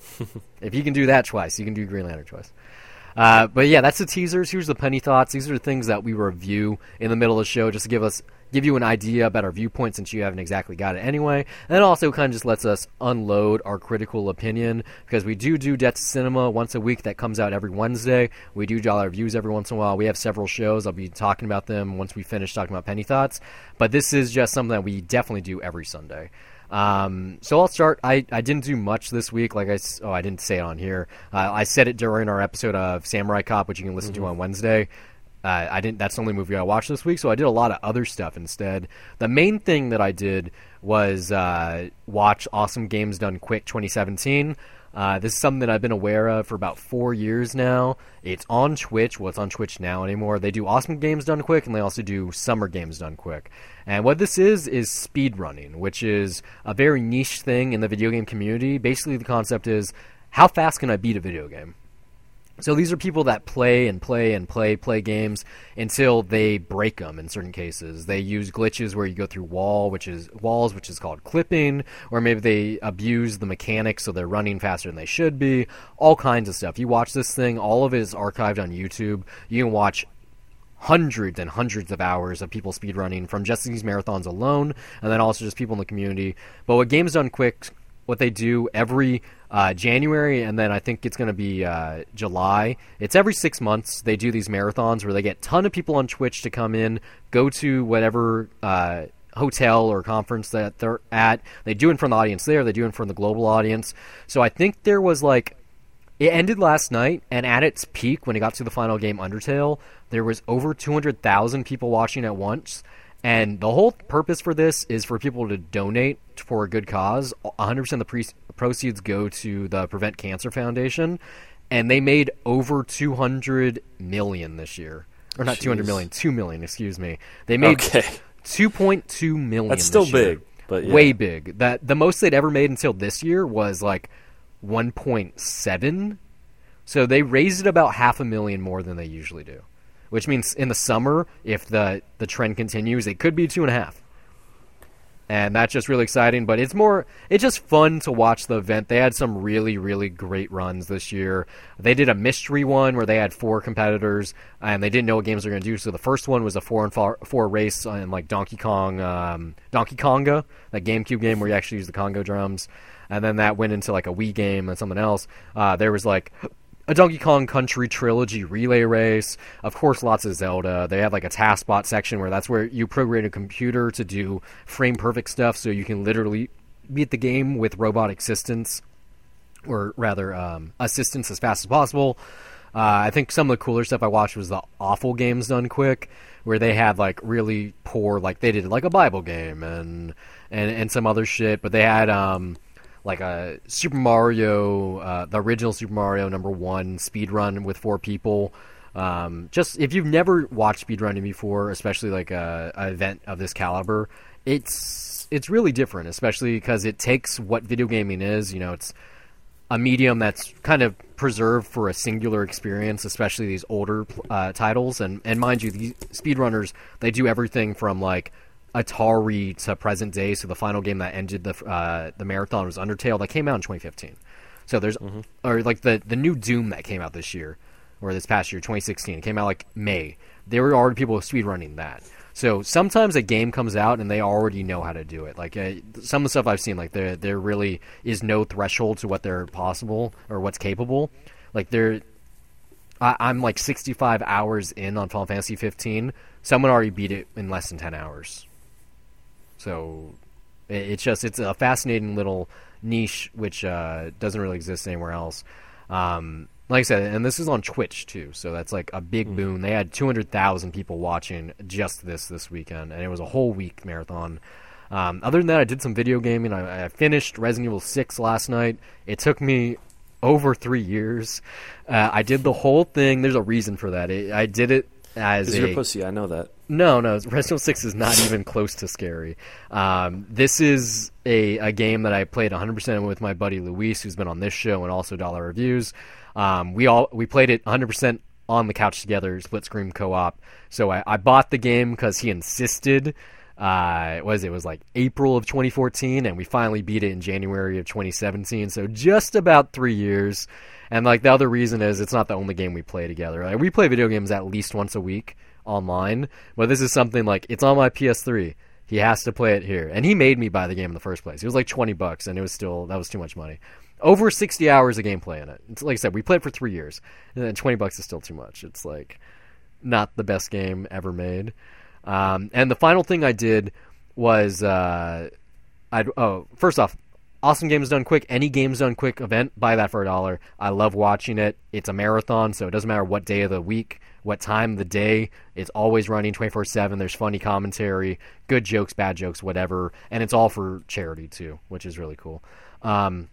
A: if you can do that twice, you can do Green Lantern twice. Uh, but yeah, that's the teasers. Here's the penny thoughts. These are the things that we review in the middle of the show, just to give us give you an idea about our viewpoint since you haven't exactly got it anyway. And it also kind of just lets us unload our critical opinion because we do do Debt to Cinema once a week that comes out every Wednesday. We do dollar reviews every once in a while. We have several shows. I'll be talking about them once we finish talking about Penny Thoughts. But this is just something that we definitely do every Sunday. Um, so I'll start. I, I didn't do much this week. Like I oh I didn't say it on here. Uh, I said it during our episode of Samurai Cop, which you can listen mm-hmm. to on Wednesday. Uh, I didn't. That's the only movie I watched this week, so I did a lot of other stuff instead. The main thing that I did was uh, watch Awesome Games Done Quick 2017. Uh, this is something that I've been aware of for about four years now. It's on Twitch. Well, it's on Twitch now anymore. They do Awesome Games Done Quick, and they also do Summer Games Done Quick. And what this is is speed running, which is a very niche thing in the video game community. Basically, the concept is how fast can I beat a video game? So these are people that play and play and play play games until they break them. In certain cases, they use glitches where you go through wall, which is walls, which is called clipping, or maybe they abuse the mechanics so they're running faster than they should be. All kinds of stuff. You watch this thing, all of it is archived on YouTube. You can watch hundreds and hundreds of hours of people speedrunning from just these marathons alone, and then also just people in the community. But what Games Done Quick, what they do every uh, January, and then I think it's going to be uh, July. It's every six months they do these marathons where they get a ton of people on Twitch to come in, go to whatever uh, hotel or conference that they're at. They do it of the audience there. They do it of the global audience. So I think there was like it ended last night, and at its peak, when it got to the final game, Undertale, there was over 200,000 people watching at once. And the whole purpose for this is for people to donate for a good cause. 100% of the pre- proceeds go to the Prevent Cancer Foundation, and they made over 200 million this year, or not Jeez. 200 million, 2 million, excuse me. They made okay. 2.2 million.
B: That's still
A: big,
B: but yeah.
A: way big. That the most they'd ever made until this year was like 1.7. So they raised it about half a million more than they usually do which means in the summer, if the the trend continues, it could be two and a half. And that's just really exciting. But it's more, it's just fun to watch the event. They had some really, really great runs this year. They did a mystery one where they had four competitors and they didn't know what games they were going to do. So the first one was a four and four, four race in like Donkey Kong, um, Donkey Konga, that GameCube game where you actually use the conga drums. And then that went into like a Wii game and something else. Uh, there was like a Donkey Kong Country trilogy relay race. Of course, lots of Zelda. They have like a TASBot section where that's where you program a computer to do frame perfect stuff, so you can literally beat the game with robot assistance, or rather, um, assistance as fast as possible. Uh, I think some of the cooler stuff I watched was the awful games done quick, where they had like really poor, like they did like a Bible game and and and some other shit, but they had um like a Super Mario, uh, the original Super Mario number one speed run with four people. Um, just if you've never watched speedrunning before, especially like a, a, event of this caliber, it's it's really different, especially because it takes what video gaming is. You know, it's a medium that's kind of preserved for a singular experience, especially these older uh, titles. And and mind you, these speedrunners they do everything from like Atari to present day. So the final game that ended the uh, the marathon was Undertale. That came out in 2015. So there's mm-hmm. or like the the new Doom that came out this year or this past year, 2016. It came out like May. There were already people speedrunning that. So sometimes a game comes out and they already know how to do it. Like uh, some of the stuff I've seen, like there there really is no threshold to what they're possible or what's capable. Like there, I'm like 65 hours in on Final Fantasy 15. Someone already beat it in less than 10 hours. So it's just it's a fascinating little niche which uh, doesn't really exist anywhere else. Um, like I said, and this is on Twitch too, so that's like a big mm boon. They had 200,000 people watching just this this weekend, and it was a whole week marathon. Um, other than that, I did some video gaming. I, I, finished Resident Evil 6 last night. It took me over three years. Uh, I did the whole thing. There's a reason for that. It, I did it as
B: Because
A: a
B: you're pussy, I know that.
A: no, no. Resident Evil Six is not even close to scary. Um, this is a, a game that I played 100 percent with my buddy Luis, who's been on this show and also Dollar Reviews. Um, we all we played it 100 percent on the couch together, split screen co op. So I, I bought the game because he insisted. Uh, it was it was like April of 2014, and we finally beat it in January of 2017. So just about three years. And like the other reason is it's not the only game we play together. Like we play video games at least once a week online, but this is something like it's on my PS3. He has to play it here, and he made me buy the game in the first place. It was like 20 bucks, and it was still that was too much money. Over 60 hours of gameplay in it. It's like I said, we played for three years, and then 20 bucks is still too much. It's like not the best game ever made. Um, and the final thing I did was uh, I oh first off, awesome games done quick. Any games done quick event, buy that for a dollar. I love watching it. It's a marathon, so it doesn't matter what day of the week, what time of the day. It's always running twenty four seven. There's funny commentary, good jokes, bad jokes, whatever, and it's all for charity too, which is really cool. Um,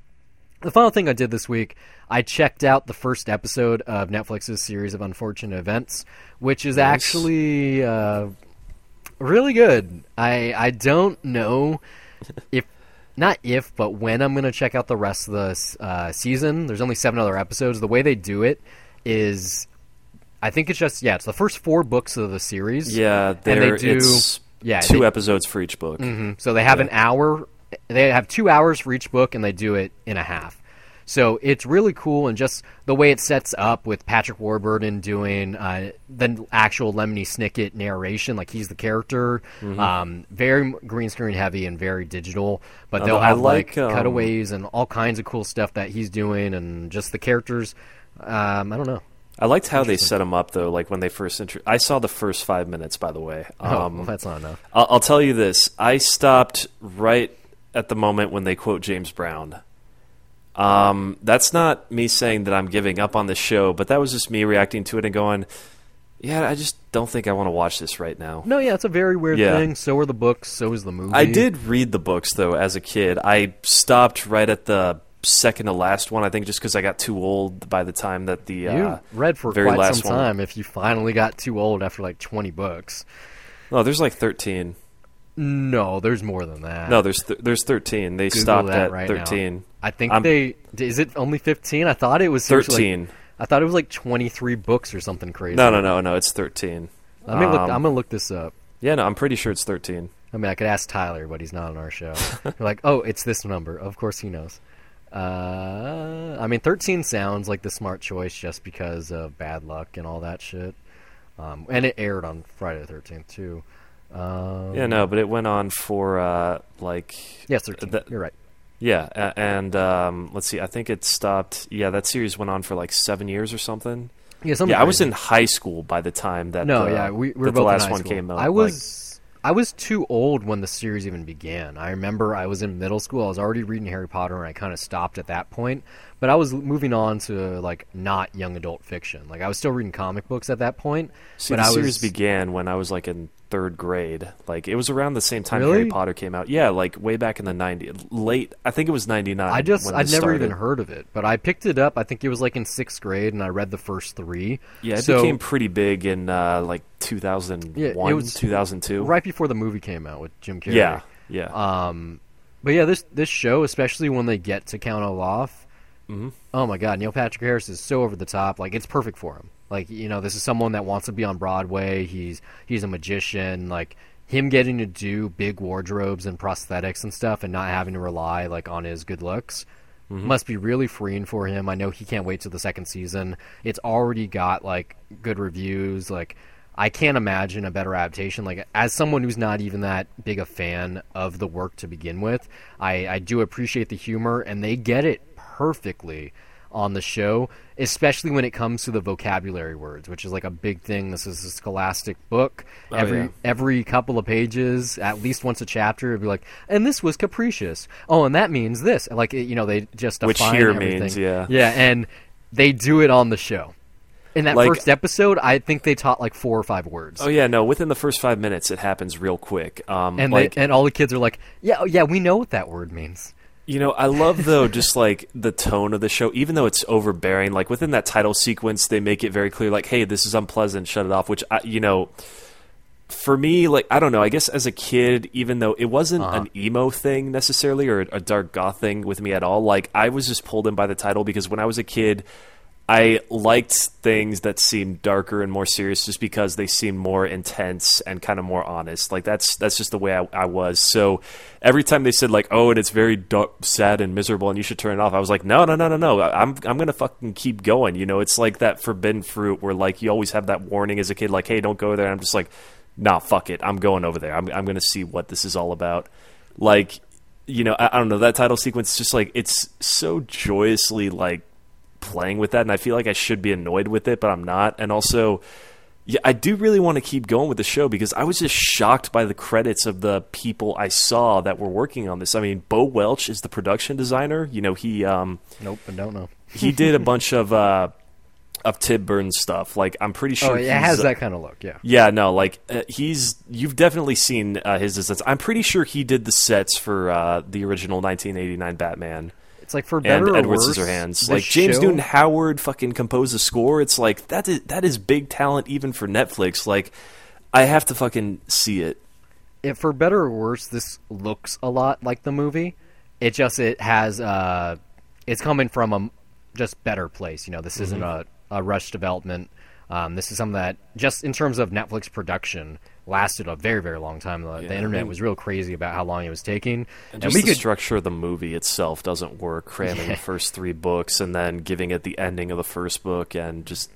A: the final thing I did this week, I checked out the first episode of Netflix's series of unfortunate events, which is
B: Nice.
A: actually uh, really good. I I don't know if not if, but when I'm gonna check out the rest of the uh, season. There's only seven other episodes. The way they do it is, I think it's just yeah, it's the first four books of the series.
B: Yeah,
A: and they do yeah
B: two
A: they-
B: episodes for each book.
A: Mhm. So they have
B: Yeah.
A: an hour. They have two hours for each book, and they do it in a half. So it's really cool, and just the way it sets up with Patrick Warburton doing uh, the actual Lemony Snicket narration, like he's the character.
B: Mm-hmm.
A: Um, very green screen heavy and very digital, but they'll have like,
B: like, um,
A: cutaways and all kinds of cool stuff that he's doing, and just the characters. Um, I don't know.
B: I liked how they set them up though. Like when they first intro- I saw the first five minutes. By the way,
A: Oh,
B: um,
A: well, that's not enough.
B: I'll, I'll tell you this: I stopped right at the moment when they quote James Brown. Um, that's not me saying that I'm giving up on the show, but that was just me reacting to it and going, "Yeah, I just don't think I want to watch this right now."
A: No, yeah, it's a very weird
B: Yeah.
A: thing. So are the books. So is the movie.
B: I did read the books though as a kid. I stopped right at the second to last one. I think just because I got too old by the time that the
A: You
B: uh,
A: read for
B: very
A: quite
B: last
A: some
B: one.
A: time if you finally got too old after like 20 books.
B: no, there's like thirteen.
A: No, there's more than that.
B: No, there's th- there's thirteen. They
A: Google
B: stopped at
A: right
B: thirteen.
A: Now. I think
B: I'm-
A: they is it only 15? I thought it was seriously, like-
B: Thirteen.
A: I thought it was like 23 books or something crazy.
B: No, no, no, no. It's thirteen.
A: Let me look.
B: Um,
A: I'm gonna look this up.
B: Yeah, no, I'm pretty sure it's thirteen.
A: I mean, I could ask Tyler, but he's not on our show. You're like, oh, it's this number. Of course, he knows. Uh, I mean, 13 sounds like the smart choice just because of bad luck and all that shit. Um, and it aired on Friday the 13th too. Um,
B: Yeah, no, but it went on for uh, like
A: Yes, 13.
B: That-
A: You're right.
B: Yeah, and um, let's see. I think it stopped. Yeah, that series went on for like seven years or something.
A: Yeah, something
B: yeah, I was in high school by the time that
A: No,
B: the,
A: yeah, we, we were
B: the last one came out.
A: I
B: like-
A: was I was too old when the series even began. I remember I was in middle school. I was already reading Harry Potter, and I kind of stopped at that point. But I was moving on to like not young adult fiction. Like I was still reading comic books at that point.
B: See,
A: but
B: the
A: I
B: series
A: was
B: began when I was like in third grade. Like it was around the same time
A: Really?
B: Harry Potter came out. Yeah, like way back in the '90s, late. I think it was '99.
A: I just I'd never
B: started.
A: even heard of it, but I picked it up. I think it was like in sixth grade, and I read the first three.
B: Yeah, it
A: So-
B: became pretty big in uh, like 2001,
A: Yeah, it was
B: 2002.
A: right before the movie came out with Jim Carrey.
B: Yeah, yeah.
A: Um, but yeah, this this show, especially when they get to Count Olaf,
B: Mhm.
A: oh my god, Neil Patrick Harris is so over the top. Like it's perfect for him. Like you know, this is someone that wants to be on Broadway. He's he's a magician. Like him getting to do big wardrobes and prosthetics and stuff, and not having to rely like on his good looks. Mm-hmm. Must be really freeing for him. I know he can't wait till the second season. It's already got like good reviews. Like I can't imagine a better adaptation. Like as someone who's not even that big a fan of the work to begin with, I, I do appreciate the humor, and they get it perfectly on the show, especially when it comes to the vocabulary words, which is like a big thing. This is a scholastic book.
B: Oh,
A: every
B: yeah.
A: every couple of pages, at least once a chapter, it'd be like, and this was capricious. Oh, and that means this. And, Like you know, they just
B: Which here
A: everything.
B: means, yeah.
A: yeah, and they do it on the show. In that
B: Like-
A: first episode, I think they taught like four or five words.
B: Oh yeah, no. Within the first five minutes, it happens real quick. Um,
A: and
B: like
A: they, and all the kids are like, "Yeah, oh, yeah, we know what that word means."
B: You know, I love though just like the tone of the show, even though it's overbearing. Like within that title sequence, they make it very clear, like, "Hey, this is unpleasant. Shut it off." Which I, you know, for me, like I don't know. I guess as a kid, even though it wasn't
A: Uh-huh.
B: an emo thing necessarily or a dark goth thing with me at all, like I was just pulled in by the title because when I was a kid, I liked things that seemed darker and more serious just because they seemed more intense and kind of more honest. Like that's that's just the way I, I was. So every time they said like, "Oh, and it's very dark, sad and miserable, and you should turn it off," I was like, "No, no, no, no, no. I'm I'm gonna fucking keep going." You know, it's like that forbidden fruit where like you always have that warning as a kid, like, "Hey, don't go there." And I'm just like, "Nah, fuck it. I'm going over there. I'm I'm gonna see what this is all about." Like, you know, I, I don't know that title sequence. Just like it's so joyously like playing with that, and I feel like I should be annoyed with it, but I'm not. And also, yeah, I do really want to keep going with the show because I was just shocked by the credits of the people I saw that were working on this. I mean, Bo Welch is the production designer. You know, he um,
A: Nope, I don't know.
B: he did a bunch of uh, of Tim Burton's stuff. Like, I'm pretty sure
A: Oh, it has
B: uh,
A: that kind of look. Yeah.
B: yeah, no, like uh, he's you've definitely seen uh, his sets. I'm pretty sure he did the sets for uh, the original 1989 Batman
A: It's like for better
B: and
A: or
B: Edward
A: worse,
B: Scissorhands. Like James
A: show-
B: Newton Howard fucking composed a score. It's like that is that is big talent even for Netflix. Like I have to fucking see it.
A: if for better or worse, this looks a lot like the movie. It just it has uh, it's coming from a just better place. You know, this isn't a, a rush development. Um, this is something that just in terms of Netflix production lasted a very very long time. The, the
B: Yeah, I
A: internet
B: mean-
A: was real crazy about how long it was taking,
B: And
A: and,
B: just
A: we
B: the
A: could
B: structure of the movie itself doesn't work. Cramming
A: Yeah.
B: the first three books and then giving it the ending of the first book and just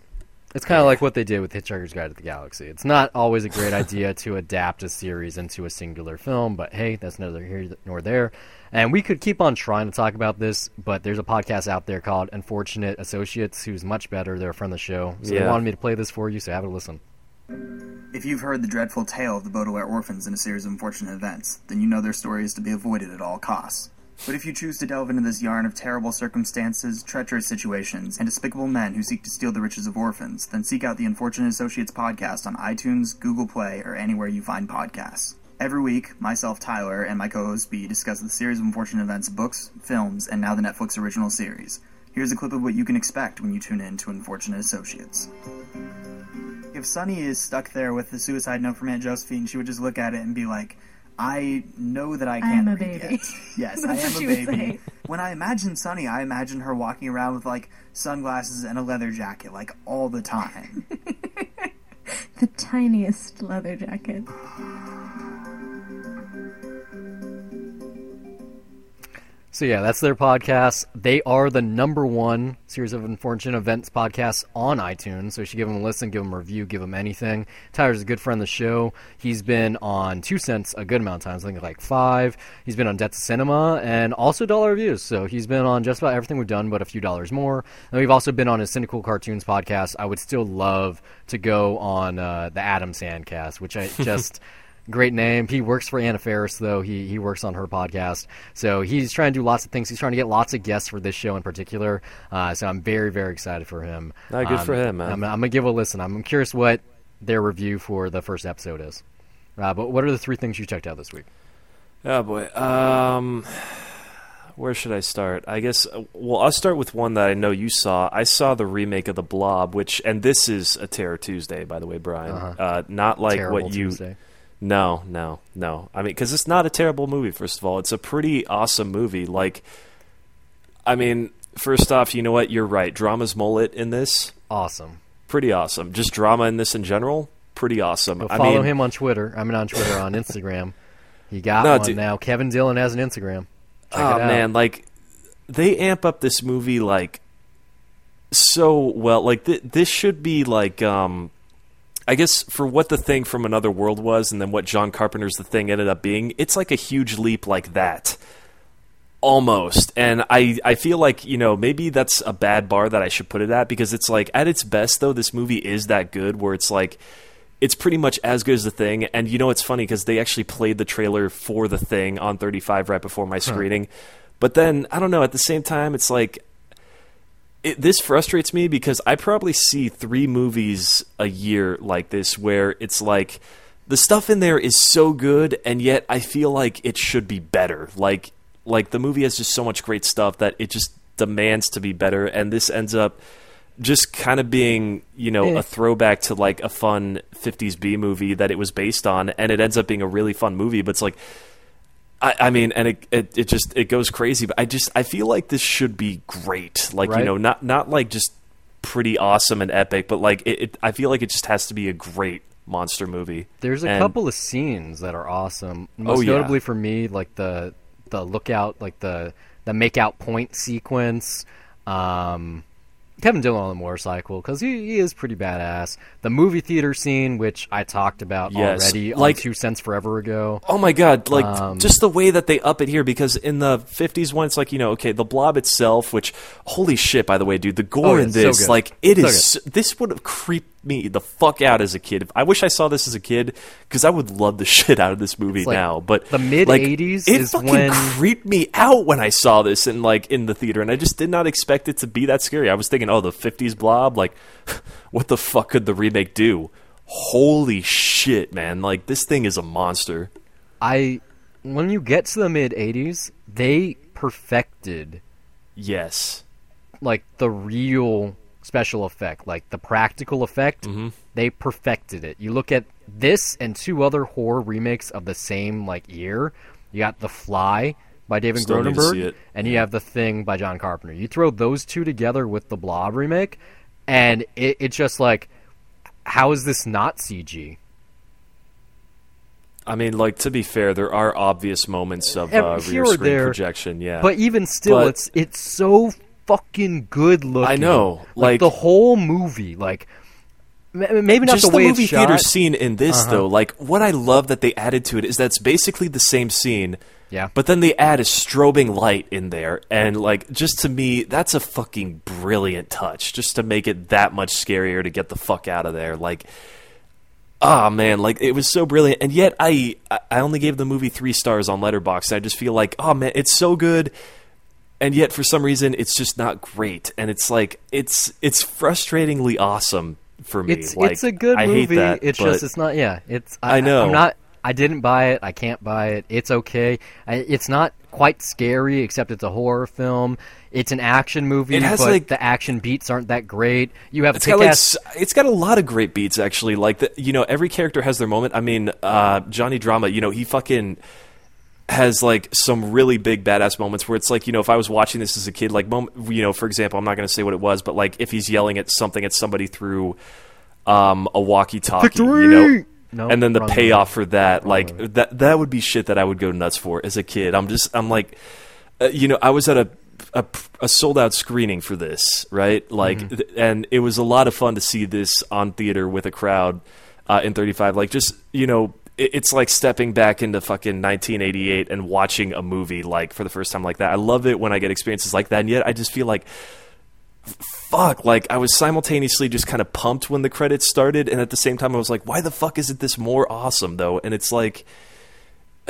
A: It's kind of like what they did with Hitchhiker's Guide to the Galaxy. It's not always a great idea to adapt a series into a singular film, but hey, that's neither here nor there. And we could keep on trying to talk about this, but there's a podcast out there called Unfortunate Associates who's much better. They're a friend of the show. So they wanted me to play this for you, so have a listen.
C: If you've heard the dreadful tale of the Baudelaire orphans in a series of unfortunate events, then you know their story is to be avoided at all costs. But if you choose to delve into this yarn of terrible circumstances, treacherous situations, and despicable men who seek to steal the riches of orphans, then seek out the Unfortunate Associates podcast on iTunes, Google Play, or anywhere you find podcasts. Every week, myself, Tyler, and my co-host B discuss the series of unfortunate events, books, films, and now the Netflix original series. Here's a clip of what you can expect when you tune in to Unfortunate Associates. If Sunny is stuck there with the suicide note from Aunt Josephine, she would just look at it and be like, I know that I can't read
D: baby.
C: yet. Yes, I am a baby. When I imagine Sunny, I imagine her walking around with like sunglasses and a leather jacket, like all the time.
D: The tiniest leather jacket.
A: So yeah, that's their podcast. They are the number one series of unfortunate events podcasts on iTunes. So you should give them a listen, give them a review, give them anything. Tyler's a good friend of the show. He's been on Two Cents a good amount of times, I think like five. He's been on Debt to Cinema and also Dollar Reviews. So he's been on just about everything we've done, but a few dollars more. And we've also been on his Cynical Cartoons podcast. I would still love to go on uh, the Adam Sandcast, which I just. Great name. He works for Anna Faris, though. He he works on her podcast, so he's trying to do lots of things. He's trying to get lots of guests for this show in particular. Uh, so I'm very very excited for him.
B: Ah, good
A: Um,
B: for him, man.
A: I'm, I'm gonna give a listen. I'm curious what their review for the first episode is. Uh, but what are the three things you checked out this week?
B: Oh boy. Um where should I start? I guess well, I'll start with one that I know you saw. I saw the remake of The Blob, which and this is a Terror Tuesday, by the way, Brian.
A: Uh-huh.
B: Uh, not like
A: Terrible
B: what you
A: Tuesday.
B: No, no, no. I mean, because it's not a terrible movie. First of all, it's a pretty awesome movie. Like, I mean, first off, you know what? You're right. Drama's mullet in this,
A: Awesome.
B: pretty awesome. Just drama in this in general, pretty awesome. I
A: follow
B: mean,
A: him on Twitter. I'm on Twitter on Instagram. He got
B: No,
A: one
B: dude.
A: now. Kevin Dillon has an Instagram. Check
B: oh
A: it out.
B: man, like they amp up this movie like so well. Like th- this should be like um I guess for what the thing from another world was and then what John Carpenter's the thing ended up being, it's like a huge leap like that. Almost. And I I feel like, you know, maybe that's a bad bar that I should put it at because it's like at its best though this movie is that good where it's like it's pretty much as good as the thing and you know it's funny because they actually played the trailer for the thing on 35 right before my screening but then i don't know at the same time it's like it, this frustrates me because i probably see three movies a year like this where it's like the stuff in there is so good and yet i feel like it should be better like like the movie has just so much great stuff that it just demands to be better, and this ends up just kind of being you know
A: Eh.
B: a throwback to like a fun 50s b movie that it was based on and it ends up being a really fun movie but it's like I, I mean, and it, it it just it goes crazy. But I just I feel like this should be great. Like you know, not not like just pretty awesome and epic, but like it, it. I feel like it just has to be a great monster movie.
A: There's a
B: And-
A: couple of scenes that are awesome. Most
B: Oh, yeah.
A: notably for me, like the the lookout, like the the make out point sequence. Um, Kevin Dillon on the motorcycle because he, he is pretty badass. The movie theater scene, which I talked about
B: Yes,
A: already,
B: like-
A: on two cents forever ago.
B: Oh my god! Like
A: Um,
B: just the way that they up it here, because in the '50s one, it's like you know, okay, the Blob itself, which holy shit, by the way, dude, the gore
A: Oh,
B: in this,
A: good.
B: like it
A: So
B: is. this would have creeped me the fuck out as a kid. I wish I saw this as a kid because I would love the shit out of this movie
A: like
B: now. But
A: the mid-
B: like,
A: 80s
B: it
A: is
B: fucking
A: when-
B: creeped me out when I saw this in like in the theater, and I just did not expect it to be that scary. I was thinking, oh, the '50s Blob, like, what the fuck could the remake do? Holy shit, man! Like this thing is a monster.
A: I when you get to the mid '80s, they perfected
B: Yes.
A: like the real special effect, like the practical effect.
B: Mm-hmm.
A: They perfected it. You look at this and two other horror remakes of the same like year. You got The Fly by David
B: Still need to see
A: Cronenberg, and you have The Thing by John Carpenter. You throw those two together with the Blob remake, and it, it's just like, how is this not CG?
B: I mean, like to be fair, there are obvious moments of uh, rear screen
A: there,
B: projection. Yeah,
A: But even still,
B: But-
A: it's it's so fucking good looking.
B: I know,
A: like,
B: like-
A: the whole movie, like maybe not
B: just
A: the
B: the, movie theater scene in this
A: Uh-huh.
B: though, like what I love that they added to it is that's basically the same scene.
A: Yeah.
B: But then they add a strobing light in there, and like just to me, that's a fucking brilliant touch, just to make it that much scarier to get the fuck out of there. Like, ah man, like it was so brilliant, and yet I I I only gave the movie three stars on Letterboxd. I just feel like, oh man, it's so good, and yet for some reason it's just not great, and it's like it's it's frustratingly awesome for me.
A: It's
B: like,
A: it's a good
B: I
A: movie.
B: That,
A: it's just it's not. Yeah, it's. I,
B: I know.
A: I'm not. I didn't buy it. I can't buy it. It's okay. I, it's not quite scary, except it's a horror film. It's an action movie,
B: It has,
A: but
B: like-
A: the action beats aren't that great. You have
B: It's got like it's got a lot of great beats actually. Like the, you know, every character has their moment. I mean, uh, Johnny Drama, you know, he fucking has like some really big badass moments where it's like you know if I was watching this as a kid, like mom- you know, for example, I'm not going to say what it was, but like if he's yelling at something at somebody through um, a walkie-talkie, you know.
A: No,
B: and then the
A: wrong
B: payoff for that, like
A: movie.
B: that, that would be shit that I would go nuts for as a kid. I'm just, I'm like, uh, you know, I was at a a, a sold out screening for this, right? Like,
A: Mm-hmm.
B: th- and it was a lot of fun to see this on theater with a crowd uh, in 35. Like, just you know, it, it's like stepping back into fucking 1988 and watching a movie like for the first time like that. I love it when I get experiences like that, and yet I just feel like. Fuck! Like I was simultaneously just kind of pumped when the credits started, and at the same time I was like, "Why the fuck isn't this more awesome?" Though, and it's like,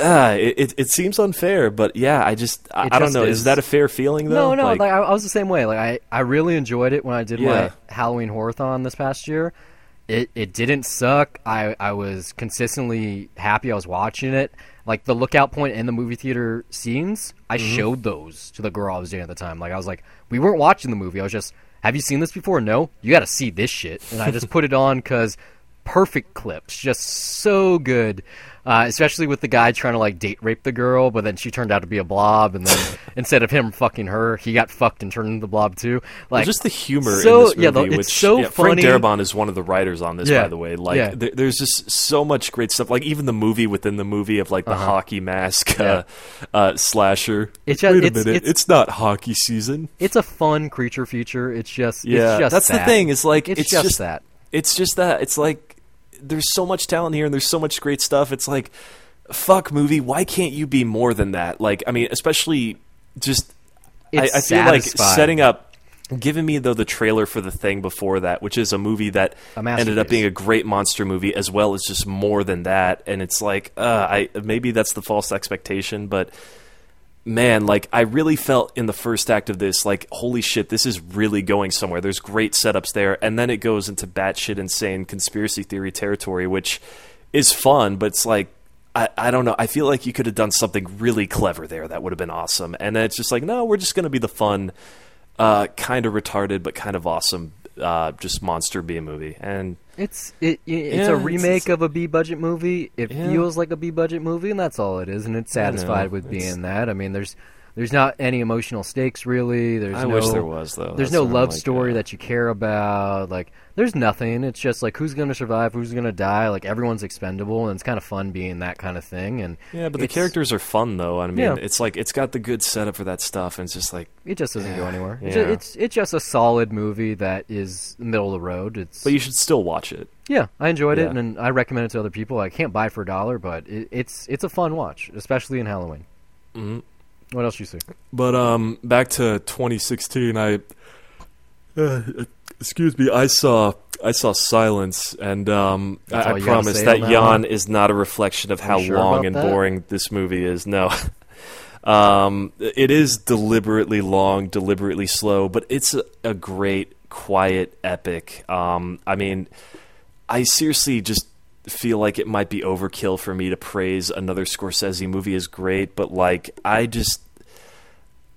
B: uh, it, it it seems unfair, but yeah, I just I,
A: It
B: I don't know. Is.
A: is.
B: that a fair feeling though?
A: No, no,
B: Like,
A: like, I, I was the same way. Like I, I really enjoyed it when I did
B: Yeah.
A: my Halloween Horrorthon this past year. It it didn't suck. I I was consistently happy I was watching it. Like the lookout point in the movie theater scenes, I
B: Mm-hmm.
A: showed those to the girl I was dating at the time. Like I was like, we weren't watching the movie. I was just, have you seen this before? No, you got to see this shit. And I just put it on because perfect clips, just so good. Uh, especially with the guy trying to like date rape the girl, but then she turned out to be a blob, and then instead of him fucking her, he got fucked and turned into the blob too.
B: Well,
A: Like
B: just the humor
A: so-
B: in this movie,
A: yeah, the- it's
B: which
A: so
B: yeah, Frank
A: funny.
B: Darabont is one of the writers on this,
A: Yeah,
B: by the way. Like,
A: yeah.
B: there, there's just so much great stuff. Like even the movie within the movie of like the hockey mask uh, uh, slasher.
A: It's just-
B: Wait a
A: it's-
B: minute,
A: it's-
B: it's, not hockey season.
A: it's a fun creature feature. It's just
B: Yeah,
A: it's just
B: that's the thing. It's like
A: it's,
B: it's,
A: just,
B: just
A: that.
B: It's just that. It's like there's so much talent here and there's so much great stuff. It's like fuck movie. Why can't you be more than that? Like I mean, especially just I, I feel like setting up. Giving me though the trailer for the thing before that, which is a movie that
A: A
B: ended up being a great monster movie, as well as just more than that. And it's like, uh, I maybe that's the false expectation, but man, like I really felt in the first act of this, like holy shit, this is really going somewhere. There's great setups there, and then it goes into batshit insane conspiracy theory territory, which is fun, but it's like I, I don't know. I feel like you could have done something really clever there that would have been awesome. And then it's just like, no, we're just going to be the fun, uh, kind of retarded but kind of awesome, uh, just monster B movie. And
A: It's it, it it's
B: Yeah,
A: a remake
B: it's-
A: of a B budget movie. It
B: Yeah.
A: feels like a B budget movie, and that's all it is. And it's
B: I know,
A: satisfied with being that. I mean, there's there's not any emotional stakes really. There's
B: I
A: no,
B: wish there was though.
A: There's
B: That's
A: no love
B: like,
A: story
B: uh,
A: that you care about. Like, there's nothing. It's just like who's going to survive, who's going to die. Like everyone's expendable, and it's kind of fun being that kind of thing. And
B: Yeah, but the characters are fun though. I mean,
A: Yeah.
B: it's like it's got the good setup for that stuff, and it's just like.
A: it just doesn't go anywhere. It's,
B: Yeah.
A: ju- it's it's just a solid movie that is middle of the road. It's
B: But you should still watch it.
A: Yeah, I enjoyed it,
B: Yeah.
A: and I recommend it to other people. I can't buy for a dollar, but it, it's it's a fun watch, especially in Halloween.
B: hmm
A: What else you see?
B: But um, back to 2016, I uh, excuse me, I saw I saw Silence, and um, I, I promise that yawn
A: one?
B: is not a reflection of how
A: sure
B: long and
A: that?
B: boring this movie is. No. Um, it is deliberately long, deliberately slow, but it's a, a great, quiet epic. Um, I mean, I seriously just feel like it might be overkill for me to praise another Scorsese movie as great, but like I just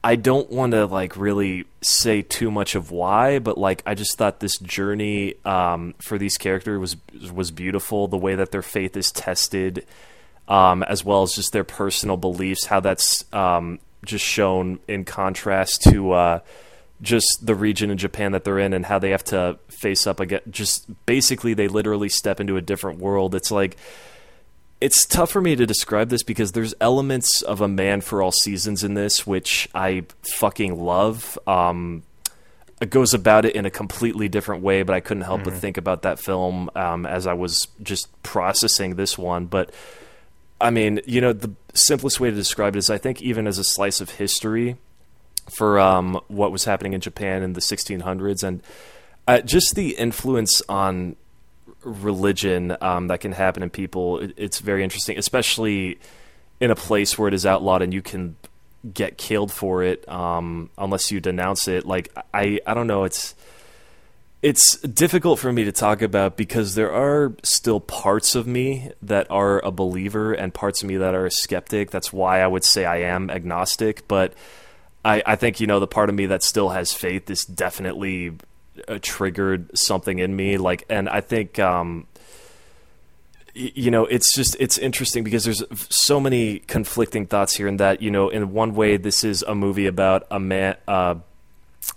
B: I don't want to like really say too much of why, but like I just thought this journey um, for these characters was was beautiful. The way that their faith is tested, um, as well as just their personal beliefs, how that's um, just shown in contrast to uh, just the region in Japan that they're in, and how they have to face up again. Just basically, they literally step into a different world. It's like it's tough for me to describe this because there's elements of a man for all seasons in this which I fucking love. Um, it goes about it in a completely different way, but I couldn't help but think about that film um, as I was just processing this one. But I mean, you know, the simplest way to describe it is I think even as a slice of history for um, what was happening in Japan in the 1600s and uh, just the influence on religion um, that can happen in people. It, it's very interesting, especially in a place where it is outlawed and you can get killed for it um, unless you denounce it. Like I, I don't know. It's it's difficult for me to talk about because there are still parts of me that are a believer and parts of me that are a skeptic. That's why I would say I am agnostic, but. I, I think you know the part of me that still has faith is definitely uh, triggered something in me. Like and i think um you know it's just it's interesting because there's so many conflicting thoughts here and that you know in one way this is a movie about a man uh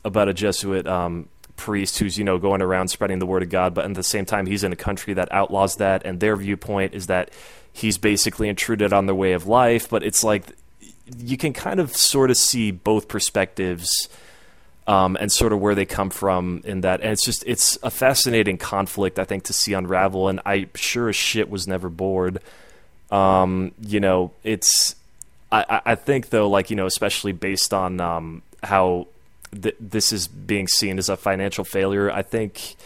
B: about a jesuit um priest who's you know going around spreading the word of god but at the same time he's in a country that outlaws that. And their viewpoint is that he's basically intruded on their way of life but it's like you can kind of sort of see both perspectives um, and sort of where they come from in that. And it's just it's a fascinating conflict I think to see unravel. And I sure as shit was never bored. Um, you know, it's I, I- think though, like you know, especially based on um, how th- this is being seen as a financial failure, I think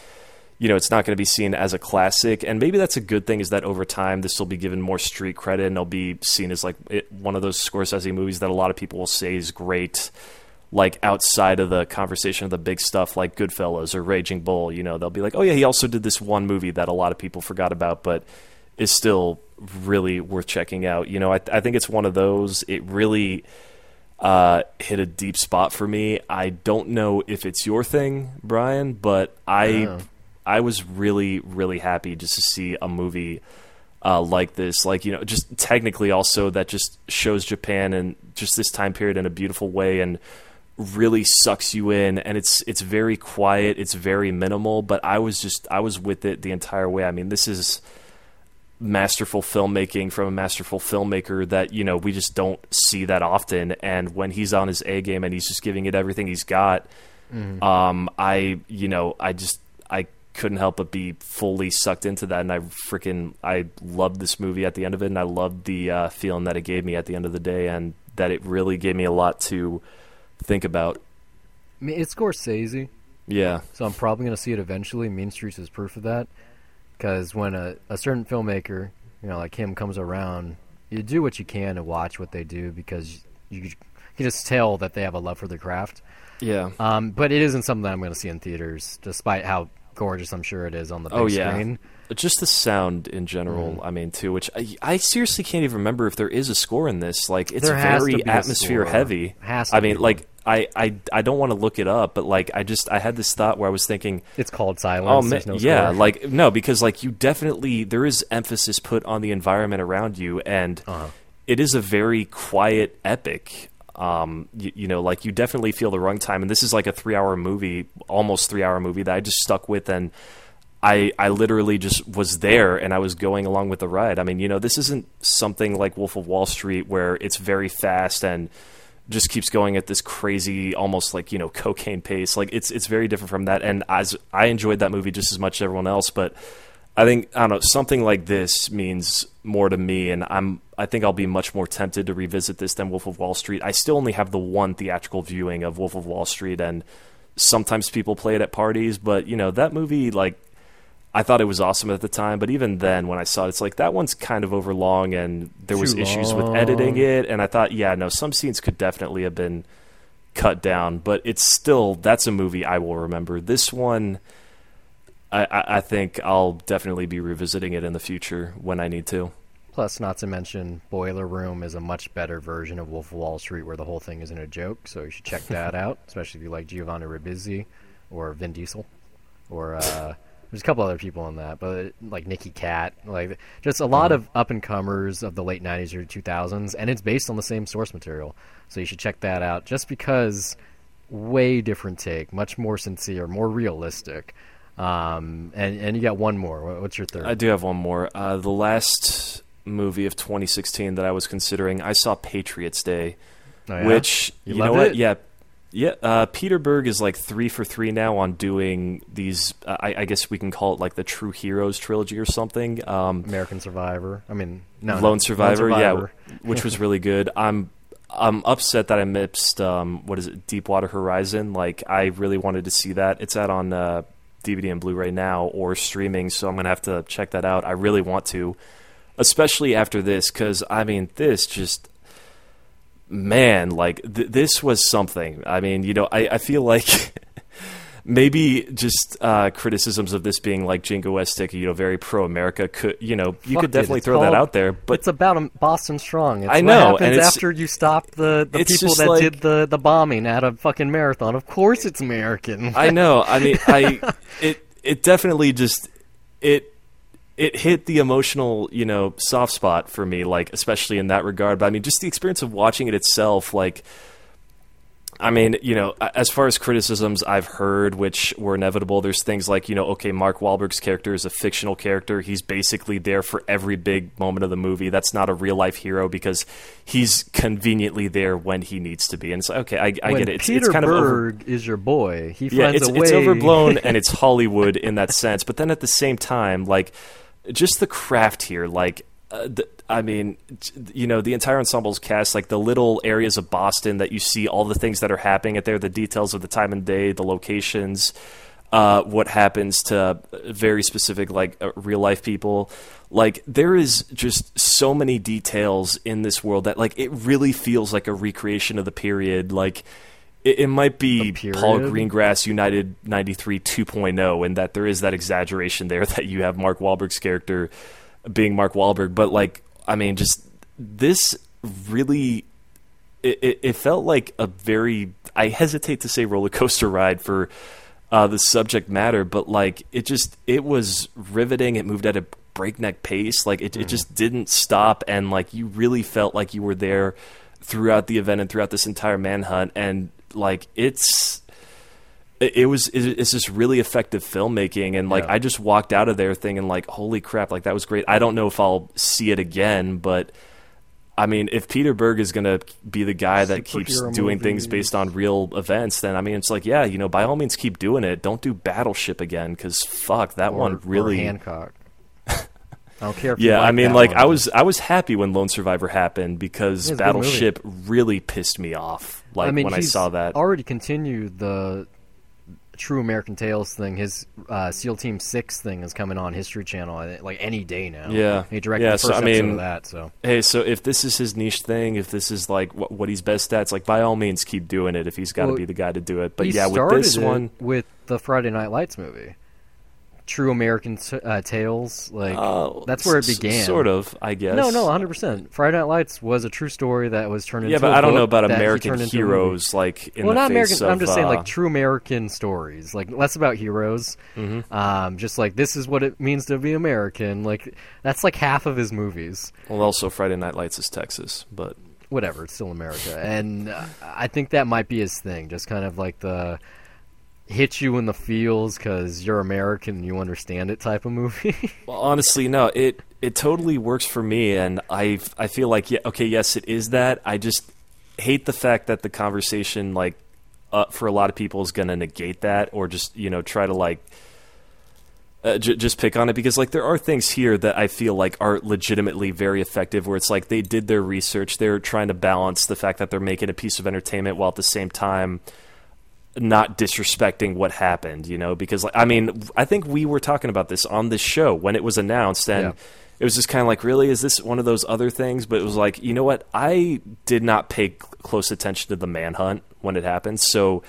B: you know, it's not going to be seen as a classic, and maybe that's a good thing. Is that over time this will be given more street credit, and it'll be seen as like it, one of those Scorsese movies that a lot of people will say is great, like outside of the conversation of the big stuff like Goodfellas or Raging Bull. You know, they'll be like, oh yeah, he also did this one movie that a lot of people forgot about, but is still really worth checking out. You know, I, I think it's one of those. It really uh, hit a deep spot for me. I don't know if it's your thing, Brian, but I
A: Yeah.
B: I was really really happy just to see a movie uh, like this. Like you know, just technically also that just shows Japan and just this time period in a beautiful way and really sucks you in. And it's it's very quiet it's very minimal but i was just i was with it the entire way. I mean this is masterful filmmaking from a masterful filmmaker that you know we just don't see that often. And when he's on his a game and he's just giving it everything he's got um i you know i just couldn't help but be fully sucked into that and i freaking i loved this movie at the end of it and i loved the uh, feeling that it gave me at the end of the day and that it really gave me a lot to think about
A: I mean, it's Scorsese,
B: yeah
A: so I'm probably going to see it eventually. Mean Streets is proof of that. Because when a, a certain filmmaker, you know, like him, comes around, you do what you can to watch what they do because you, you can just tell that they have a love for their craft.
B: yeah
A: Um, but it isn't something that I'm going to see in theaters, despite how gorgeous I'm sure it is on the big
B: Oh yeah,
A: screen.
B: just the sound in general.
A: Mm.
B: I mean, too. Which I, I seriously can't even remember if there is a score in this. Like, it's
A: There has to
B: very atmosphere heavy.
A: Has
B: I mean,
A: be.
B: like, I, I, I don't want to look it up, but like, I just I had this thought where I was thinking,
A: It's called Silence.
B: oh man,
A: no
B: yeah,
A: score.
B: like no, because like you definitely there is emphasis put on the environment around you, and
A: Uh-huh.
B: it is a very quiet epic. Um, you, you know, like you definitely feel the runtime, and this is like a three-hour movie, almost three-hour movie that I just stuck with, and I I literally just was there, and I was going along with the ride. I mean, you know, this isn't something like Wolf of Wall Street where it's very fast and just keeps going at this crazy, almost like you know, cocaine pace. Like it's it's very different from that, and as I enjoyed that movie just as much as everyone else, but. I think I don't know something like this means more to me, and I'm I think I'll be much more tempted to revisit this than Wolf of Wall Street. I still only have the one theatrical viewing of Wolf of Wall Street, and sometimes people play it at parties, but you know that movie like I thought it was awesome at the time, but even then when I saw it, it's like that one's kind of overlong, and there was
A: Too
B: issues with editing it, and I thought yeah no some scenes could definitely have been cut down, but it's still that's a movie I will remember. This one. I, I think I'll definitely be revisiting it in the future when I need to.
A: Plus, not to mention, Boiler Room is a much better version of Wolf of Wall Street, where the whole thing isn't a joke. So you should check that out, especially if you like Giovanni Ribisi or Vin Diesel, or uh, there's a couple other people in that, but like Nicky Katt, like just a lot of up and comers of the late '90s or 2000s, and it's based on the same source material. So you should check that out, just because way different take, much more sincere, more realistic. Um, and and you got one more. What's your third?
B: I do have one more. Uh, the last movie of 2016 that I was considering, I saw Patriots Day,
A: Oh, yeah?
B: which
A: You
B: you, know what?
A: it?
B: Yeah, yeah. Uh, Peter Berg is like three for three now on doing these. Uh, I, I guess we can call it like the True Heroes trilogy or something. Um,
A: American Survivor. I mean, no, no,
B: Lone Survivor, yeah, which was really good. I'm I'm upset that I missed um, what is it, Deepwater Horizon. Like I really wanted to see that. It's out on uh, DVD and Blu-ray now or streaming, so I'm gonna have to check that out. I really want to, especially after this, because I mean, this just man, like th- this was something. I mean, you know, I, I feel like. Maybe just uh, criticisms of this being like jingoistic, you know, very pro-America. Could you know you
A: Fuck
B: could definitely throw that out there, but
A: it's about Boston Strong. It's
B: I
A: what
B: know,
A: happens
B: and it's-
A: after you stop the, the people that
B: like-
A: did the, the bombing at a fucking marathon. Of course, it's American.
B: I know. I mean, I it it definitely just it it hit the emotional, you know, soft spot for me, like especially in that regard. But I mean, just the experience of watching it itself, like. I mean, you know, as far as criticisms I've heard, which were inevitable, there's things like, you know, okay, Mark Wahlberg's character is a fictional character. He's basically there for every big moment of the movie. That's not a real life hero because he's conveniently there when he needs to be. And it's like, okay, I, I get it. It's,
A: Peter
B: it's kind of over,
A: is your boy. He
B: yeah,
A: finds
B: it's
A: a way.
B: it's overblown and it's Hollywood in that sense. But then at the same time, like just the craft here, like uh, the, I mean, you know, the entire ensemble's cast, like the little areas of Boston that you see, all the things that are happening at there, the details of the time and day, the locations. Uh, what happens to very specific like uh, real life people like there is just so many details in this world that like it really feels like a recreation of the period like it, it might be Paul? Greengrass United 93 2.0 and that there is that exaggeration there that you have Mark Wahlberg's character being Mark Wahlberg but like I mean just this really it, it, felt like a very I hesitate to say roller coaster ride for uh, the subject matter, but like it just it was riveting. It moved at a breakneck pace. Like it, it just didn't stop, and like you really felt like you were there throughout the event and throughout this entire manhunt. And like it's it, was it's just really effective filmmaking, and like
A: Yeah.
B: I just walked out of there thinking like, holy crap, like that was great. I don't know if I'll see it again, but. I mean, if Peter Berg is going to be the guy that keeps doing things based on real events, then I mean, it's like, yeah, you know, by all means, keep doing it. Don't do Battleship again, because fuck, that
A: or,
B: one really.
A: Hancock. I don't care. If you
B: yeah,
A: like
B: I mean, like
A: one.
B: I was, I was happy when Lone Survivor happened because
A: Yeah, it's a good movie.
B: Battleship really pissed me off. Like
A: I mean,
B: when I saw that.
A: already continued the True American Tales thing. His uh, SEAL Team Six thing is coming on History Channel like any day now.
B: Yeah.
A: he directed
B: Yeah,
A: the
B: so,
A: first
B: I
A: episode
B: mean,
A: of that. So
B: Hey, so if this is his niche thing, if this is like what, what he's best at, it's like by all means keep doing it. If he's got to
A: Well,
B: be the guy to do it, but yeah, with this one,
A: with the Friday Night Lights movie. True American uh, tales. Like
B: Uh,
A: that's where it began.
B: Sort of, I guess.
A: No, no, 100. percent Friday Night Lights was a true story that was turned into.
B: Yeah,
A: into.
B: but
A: I
B: I don't know about American
A: turned into a movie.
B: heroes like in
A: well,
B: the
A: not
B: face
A: American.
B: of.
A: I'm just saying,
B: uh,
A: like true American stories, like less about heroes.
B: Mm-hmm.
A: Um, just like this is what it means to be American. Like that's like half of his movies.
B: well, also Friday Night Lights is Texas, but
A: Whatever, it's still America, and uh, I think that might be his thing. Just kind of like the hit you in the feels because you're American and you understand it type of movie.
B: Well, honestly, no. It it totally works for me, and I I feel like yeah, okay, yes, it is that. I just hate the fact that the conversation, like, uh, for a lot of people, is going to negate that, or just you know try to like. Uh, j- just pick on it because like there are things here that I feel like are legitimately very effective where it's like they did their research they're trying to balance the fact that they're making a piece of entertainment while at the same time not disrespecting what happened, you know, because like I mean, I think we were talking about this on this show when it was announced and
A: Yeah.
B: it was just kind of like, really is this one of those other things, but it was like, you know what? I did not pay close attention to the manhunt when it happened. So,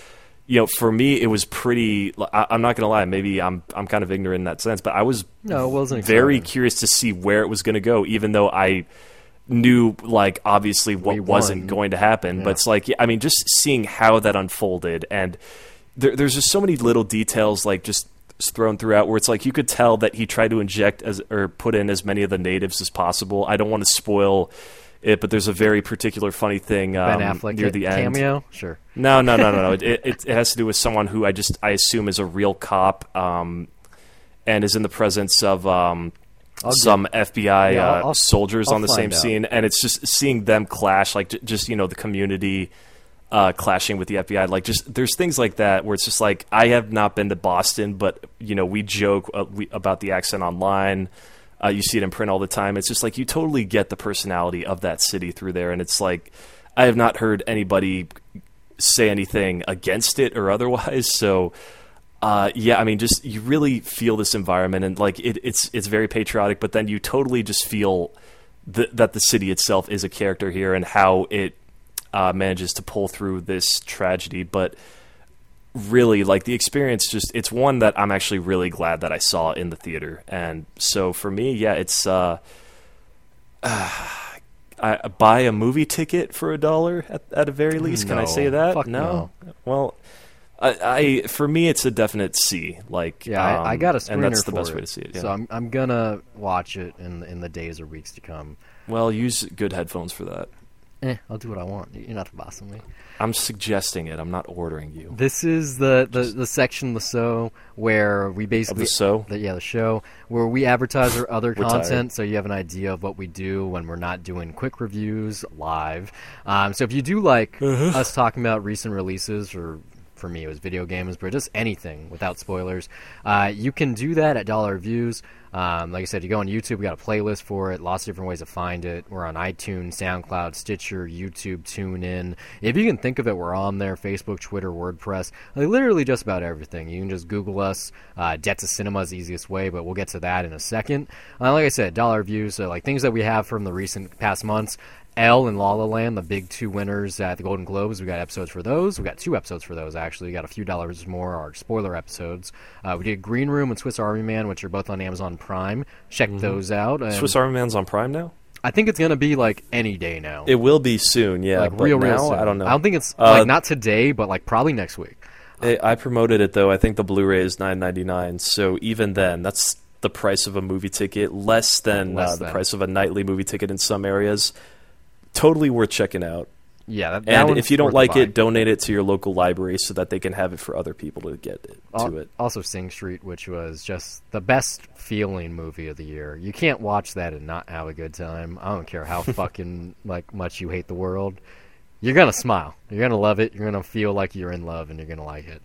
B: you know, for me it was pretty I, I'm not going to lie, maybe I'm I'm kind of ignorant in that sense, but I was
A: no, it wasn't
B: very
A: exciting.
B: curious to see where it was going to go even though I knew like obviously what wasn't going to happen but it's like i mean just seeing how that unfolded and there, there's just so many little details like just thrown throughout where it's like you could tell that he tried to inject as or put in as many of the natives as possible i don't want to spoil it but there's a very particular funny thing um,
A: Ben Affleck
B: near the end
A: cameo. Sure.
B: no, no, no, no, no. It, it, it has to do with someone who I just I assume is a real cop, um, and is in the presence of um,
A: I'll
B: some FBI
A: Yeah,
B: uh,
A: I'll-
B: soldiers
A: I'll
B: on the same
A: out.
B: scene, and it's just seeing them clash, like j- just you know the community uh, clashing with the FBI. Like just there's things like that where it's just like I have not been to Boston, but you know we joke uh, we, about the accent online. Uh, you see it in print all the time. It's just like you totally get the personality of that city through there, and it's like I have not heard anybody say anything against it or otherwise. So, uh, yeah, I mean, just you really feel this environment, and like it, it's it's very patriotic. But then you totally just feel th- that the city itself is a character here, and how it uh, manages to pull through this tragedy. But really, like the experience, just it's one that I'm actually really glad that I saw in the theater. And so for me, yeah, it's. Uh, I buy a movie ticket for a dollar at, at a very least. Can I say that?
A: Fuck no.
B: Well, I, I for me it's a definite C. Like
A: Yeah, I, I
B: um,
A: got a screener
B: and that's the best
A: it,
B: way to see it. Yeah.
A: So I'm I'm gonna watch it in in the days or weeks to come.
B: well, use good headphones for that.
A: Eh, I'll do what I want. You're not the boss of me.
B: I'm suggesting it. I'm not ordering you.
A: This is the, the, the section of the show where we
B: Of
A: basically
B: the so
A: the, yeah the show where we advertise our other content, so you have an idea of what we do when we're not doing quick reviews live. Um, so if you do like
B: Uh-huh.
A: us talking about recent releases or. For me, it was video games, but just anything without spoilers. Uh, you can do that at Dollar Reviews. Um, like I said, you go on YouTube, we got a playlist for it, lots of different ways to find it. We're on iTunes, SoundCloud, Stitcher, YouTube, TuneIn. If you can think of it, we're on there Facebook, Twitter, WordPress. Like, literally just about everything. You can just Google us. Uh, Debt to Cinema is the easiest way, but we'll get to that in a second. Uh, like I said, Dollar Reviews, so like things that we have from the recent past months. Elle and La La Land, the big two winners at the Golden Globes. We got episodes for those. We got two episodes for those actually. We got a few dollars more, our spoiler episodes. Uh, we did Green Room and Swiss Army Man, which are both on Amazon Prime. Check those out. And
B: Mm-hmm. Swiss Army Man's on Prime now.
A: I think it's gonna be like any day now.
B: It will be soon. Yeah,
A: like
B: but
A: real,
B: now,
A: soon.
B: I don't know.
A: I don't think it's
B: Uh,
A: like not today, but like probably next week.
B: I I promoted it though. I think the Blu-ray is nine ninety nine. So even then, that's the price of a movie ticket, less than
A: Less
B: uh, the
A: than.
B: price of a nightly movie ticket in some areas. Totally worth checking out.
A: Yeah, that, that
B: And if you don't like it, donate it to your local library so that they can have it for other people to get it,
A: Al-
B: to it.
A: Also, Sing Street, which was just the best feeling movie of the year. You can't watch that and not have a good time. I don't care how fucking like much you hate the world. You're gonna smile. You're gonna love it. You're gonna feel like you're in love, and you're gonna like it.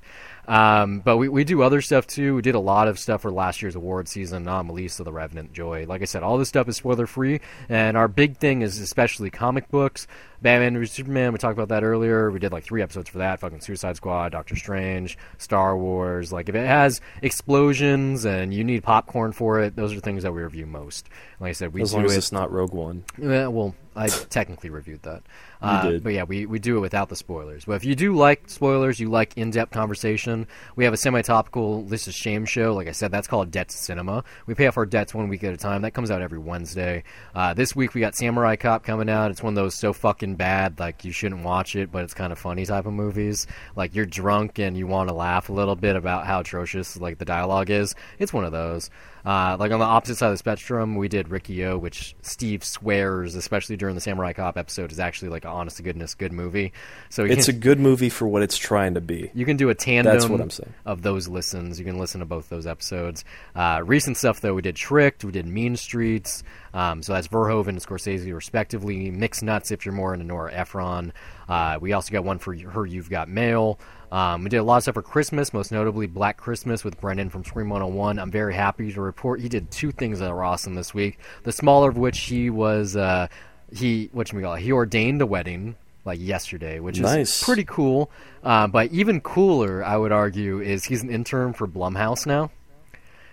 A: Um, but we, we do other stuff too. We did a lot of stuff for last year's award season, Anomalisa, The Revenant, Joy. Like I said, all this stuff is spoiler free, and our big thing is especially comic books. Batman Superman, we talked about that earlier. We did like three episodes for that. Fucking Suicide Squad, Doctor Strange, Star Wars. Like if it has explosions and you need popcorn for it, those are things that we review most. Like I said, we
B: As
A: do
B: long as
A: it.
B: it's not Rogue One.
A: Yeah, well, I technically reviewed that. Uh,
B: did.
A: But yeah, we, we do it without the spoilers. But if you do like spoilers, you like in-depth conversation, we have a semi-topical This Is Shame show. Like I said, that's called Debts Cinema. We pay off our debts one week at a time. That comes out every Wednesday. Uh, this week we got Samurai Cop coming out. It's one of those so fucking bad, like you shouldn't watch it, but it's kind of funny type of movies. Like you're drunk and you want to laugh a little bit about how atrocious like the dialogue is. It's one of those. Uh, like on the opposite side of the spectrum, we did Riki-Oh, which Steve swears, especially during the Samurai Cop episode, is actually like an honest to goodness good movie. So
B: It's a good movie for what it's trying to be.
A: you can do a tandem
B: That's what I'm saying.
A: of those listens. You can listen to both those episodes. Uh, recent stuff though, we did Tricked, we did Mean Streets. Um, so that's Verhoeven and Scorsese respectively. Mixed Nuts if you're more into Nora Ephron. Uh, we also got one for her. You've got Mail. Um, we did a lot of stuff for Christmas, most notably Black Christmas with Brendan from Scream 101. I'm very happy to report he did two things that were awesome this week. The smaller of which he was, uh, he what you call it? He ordained a wedding like yesterday, which is
B: Nice.
A: pretty cool. Uh, but even cooler, I would argue, is he's an intern for Blumhouse now.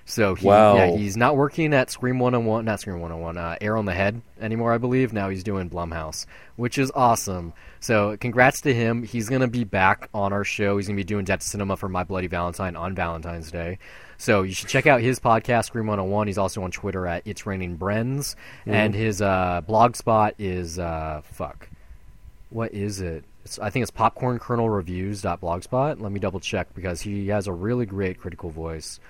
A: So he,
B: Wow.
A: yeah, he's not working at Scream 101, not Scream 101, uh, Air on the Head anymore, I believe. Now he's doing Blumhouse, which is awesome. So congrats to him. He's going to be back on our show. He's going to be doing Debt Cinema for My Bloody Valentine on Valentine's Day. So you should check out his podcast, Scream 101. He's also on Twitter at It's Raining Brens. And his uh, blog spot is, uh, fuck, what is it? It's, I think it's popcornkernelreviews.blogspot. Let me double check because he has a really great critical voice.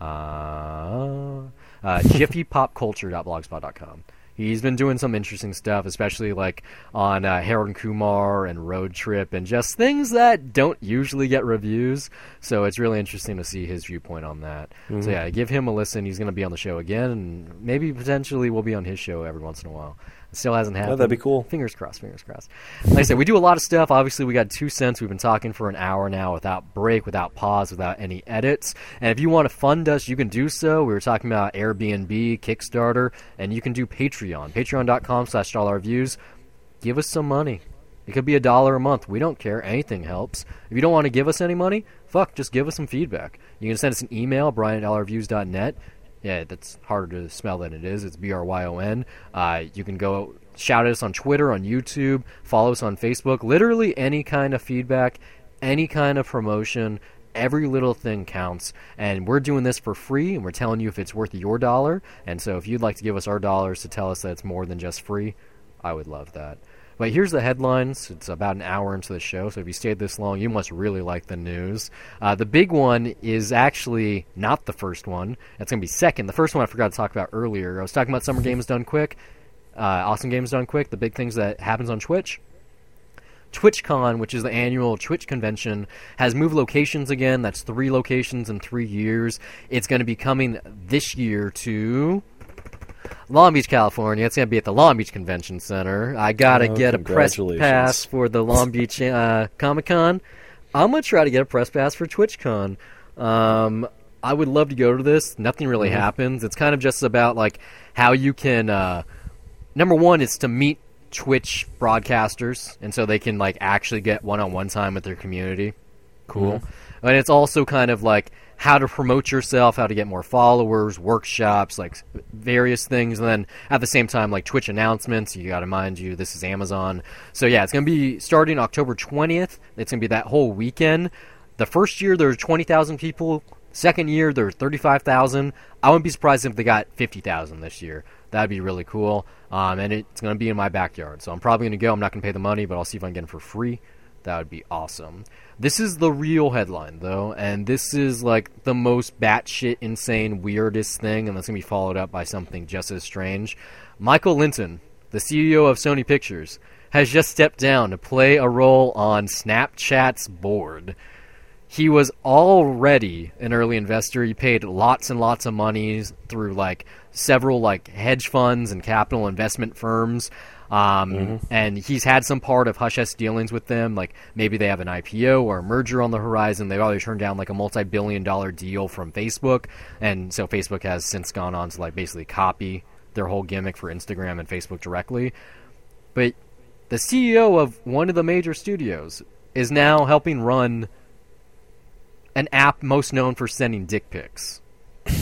A: Uh, uh, jiffypopculture.blogspot.com. He's been doing some interesting stuff, especially like on uh, Harold and Kumar and Road Trip and just things that don't usually get reviews. So it's really interesting to see his viewpoint on that. So yeah, give him a listen. He's going to be on the show again, and maybe potentially we'll be on his show every once in a while. Still hasn't happened.
B: that'd be cool.
A: Fingers crossed, fingers crossed. Like I said, we do a lot of stuff. Obviously, we got two cents. We've been talking for an hour now without break, without pause, without any edits. And if you want to fund us, you can do so. We were talking about Airbnb, Kickstarter, and you can do Patreon. Patreon.com slash dollar views. Give us some money. It could be a dollar a month. We don't care. Anything helps. If you don't want to give us any money, fuck, just give us some feedback. You can send us an email, bryon at dollarviews.net. Yeah, that's harder to smell than it is. It's B R Y O N. Uh, you can go shout at us on Twitter, on YouTube, follow us on Facebook. Literally any kind of feedback, any kind of promotion, every little thing counts. And we're doing this for free, and we're telling you if it's worth your dollar. And so if you'd like to give us our dollars to tell us that it's more than just free, I would love that. But here's the headlines. It's about an hour into the show, so if you stayed this long, you must really like the news. Uh, the big one is actually not the first one. It's going to be second. The first one I forgot to talk about earlier. I was talking about Summer Games Done Quick, uh, Awesome Games Done Quick, the big things that happens on Twitch. TwitchCon, which is the annual Twitch convention, has moved locations again. That's three locations in three years. It's going to be coming this year to Long Beach, California. It's going to be at the Long Beach Convention Center. I got to
B: Oh,
A: get a press pass for the Long Beach uh, Comic Con. I'm going to try to get a press pass for TwitchCon. Um, I would love to go to this. Nothing really
B: Mm-hmm.
A: happens. It's kind of just about like how you can. Uh, number one is to meet Twitch broadcasters, and so they can like actually get one-on-one time with their community. Cool. And it's also kind of like how to promote yourself, how to get more followers, workshops, like various things, and then at the same time, like Twitch announcements. You got to mind you, this is Amazon. So yeah, it's gonna be starting October twentieth. It's gonna be that whole weekend. The first year there were twenty thousand people. Second year there were thirty-five thousand. I wouldn't be surprised if they got fifty thousand this year. That'd be really cool. Um, and it's going to be in my backyard, so I'm probably going to go. I'm not going to pay the money, but I'll see if I can get it for free. That would be awesome. This is the real headline, though, and this is like the most batshit insane, weirdest thing, and that's going to be followed up by something just as strange. Michael Lynton, the CEO of Sony Pictures, has just stepped down to play a role on Snapchat's board he was already an early investor. He paid lots and lots of money through like several like hedge funds and capital investment firms. Um, And he's had some part of hush hush dealings with them. Like maybe they have an IPO or a merger on the horizon. They've already turned down like a multi billion dollar deal from Facebook. And so Facebook has since gone on to like basically copy their whole gimmick for Instagram and Facebook directly. But the CEO of one of the major studios is now helping run an app most known for sending dick pics.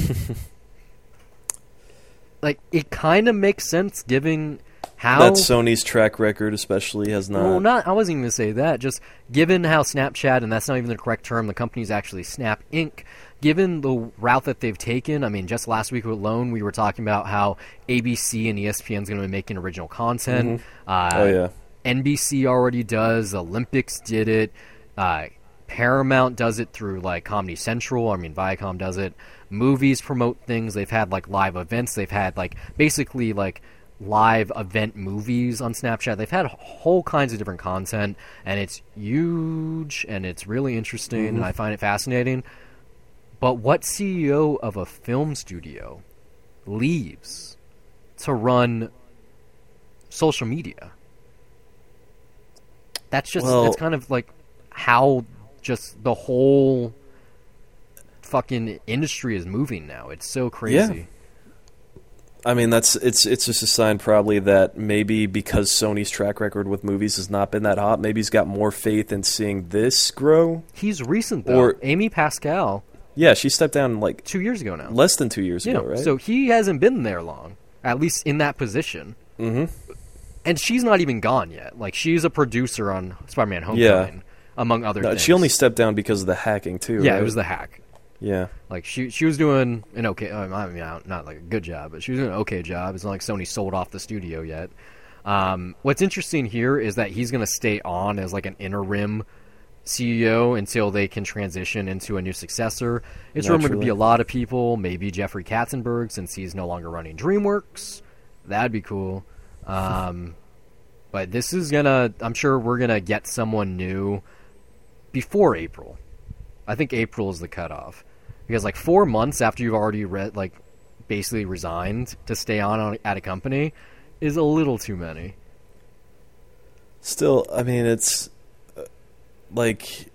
A: like it kind of makes sense given how
B: that Sony's track record, especially, has not.
A: Well, not. I wasn't even going to say that. Just given how Snapchat, and that's not even the correct term. The company's actually Snap Inc. Given the route that they've taken, I mean, just last week alone, we were talking about how ABC and ESPN is going to be making original content. Uh,
B: oh yeah,
A: NBC already does. Olympics did it. Uh, Paramount does it through like Comedy Central. I mean, Viacom does it. Movies promote things. They've had like live events. They've had like basically like live event movies on Snapchat. They've had whole kinds of different content, and it's huge and it's really interesting, and mm-hmm. I find it fascinating. But what CEO of a film studio leaves to run social media? That's just
B: Well-
A: that's kind of like how just the whole fucking industry is moving now. It's so crazy.
B: I mean that's it's it's just a sign probably that maybe because Sony's track record with movies has not been that hot, maybe he's got more faith in seeing this grow.
A: He's recent though.
B: Or-
A: Amy Pascal,
B: Yeah, she stepped down like
A: two years ago now.
B: less than two years
A: you
B: ago, right?
A: so he hasn't been there long, at least in that position.
B: hmm
A: And she's not even gone yet. Like she's a producer on Spider-Man: Homecoming, among other
B: No,
A: things.
B: she only stepped down because of the hacking too.
A: yeah,
B: right?
A: it was the hack.
B: Yeah.
A: Like she she was doing an okay, uh, I mean not like a good job, but she was doing an okay job. It's not like Sony sold off the studio yet. Um, what's interesting here is that he's going to stay on as like an interim CEO until they can transition into a new successor. It's rumored to be a lot of people, maybe Jeffrey Katzenberg since he's no longer running DreamWorks. That'd be cool. Um, but this is gonna. I'm sure we're gonna get someone new before April. I think April is the cutoff because like four months after you've already read like basically resigned to stay on, on at a company is a little too many.
B: Still, I mean, it's uh, like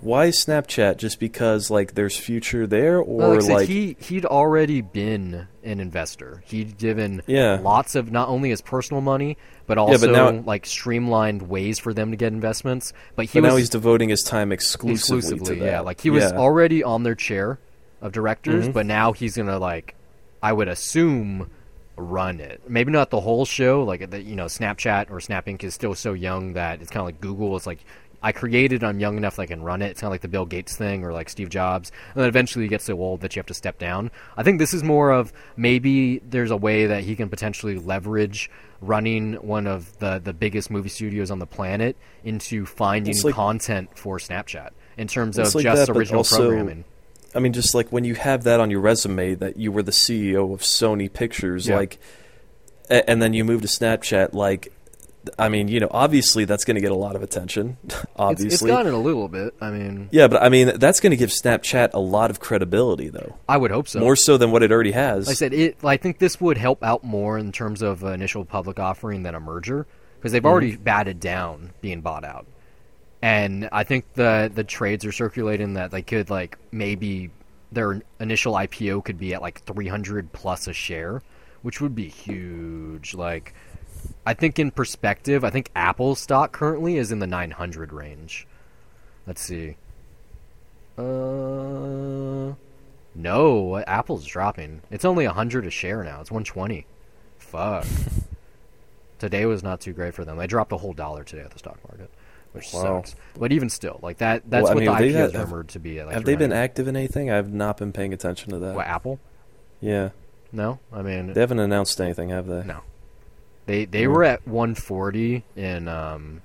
B: why Snapchat? Just because like there's future there, or
A: Well, like, said,
B: like
A: he he'd already been an investor. He'd given
B: Yeah.
A: lots of not only his personal money but
B: but
A: also
B: now-
A: like streamlined ways for them to get investments. But he
B: but
A: was
B: now he's devoting his time exclusively,
A: exclusively,
B: to that.
A: yeah. Like he was
B: Yeah.
A: already on their chair of directors,
B: Mhm.
A: but now he's gonna like, I would assume, run it. Maybe not the whole show. Like the, you know, Snapchat or Snap Inc. is still so young that it's kind of like Google. It's like I created, I'm young enough that I can run it. It's kind of like the Bill Gates thing or like Steve Jobs, and then eventually you get so old that you have to step down. I think this is more of maybe there's a way that he can potentially leverage running one of the the biggest movie studios on the planet into finding
B: like-
A: content for Snapchat in terms of
B: like
A: just
B: that,
A: original
B: also-
A: programming.
B: I mean, just like when you have that on your resume that you were the CEO of Sony Pictures,
A: Yeah.
B: like, and then you move to Snapchat, like, I mean, you know, obviously that's going to get a lot of attention.
A: It's,
B: obviously,
A: it's gotten a little bit. I mean,
B: yeah, but I mean, that's going to give Snapchat a lot of credibility, though,
A: I would hope so.
B: more so than what it already has.
A: Like I said, it. I think this would help out more in terms of initial public offering than a merger because they've mm-hmm. already batted down being bought out, and I think the the trades are circulating that they could like maybe their initial IPO could be at like 300 plus a share, which would be huge. Like, I think in perspective, I think Apple stock currently is in the 900 range. Let's see. Uh, no, Apple's dropping. It's only 100 a share now. It's 120. Fuck. today was not too great for them. They dropped a whole dollar today at the stock market, which
B: Wow.
A: sucks. But even still, like that that's
B: Well,
A: what
B: mean,
A: the IPO is rumored to be at. Like
B: have they been active in anything? I've not been paying attention to that.
A: What, Apple?
B: Yeah,
A: No, I mean
B: they haven't announced anything, have they?
A: No. They they were at 140 in um,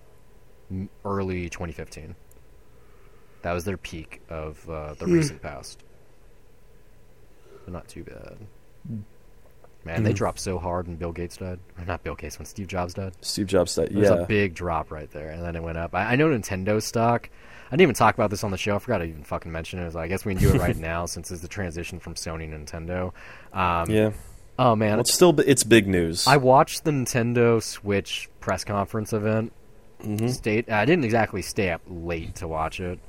A: early 2015. That was their peak of uh, the recent past. But not too bad. Man, they
B: Mm.
A: dropped so hard when Bill Gates died. Or not Bill Gates, when Steve Jobs died.
B: Steve Jobs said,
A: There was
B: yeah.
A: a big drop right there, and then it went up. I, I know Nintendo stock. I didn't even talk about this on the show. I forgot to even fucking mention it. I guess we can do it right now since it's the transition from Sony to Nintendo. Um,
B: yeah.
A: Oh man,
B: Well, it's still it's big news.
A: I watched the Nintendo Switch press conference event.
B: Mhm.
A: Stayed. I didn't exactly stay up late to watch it,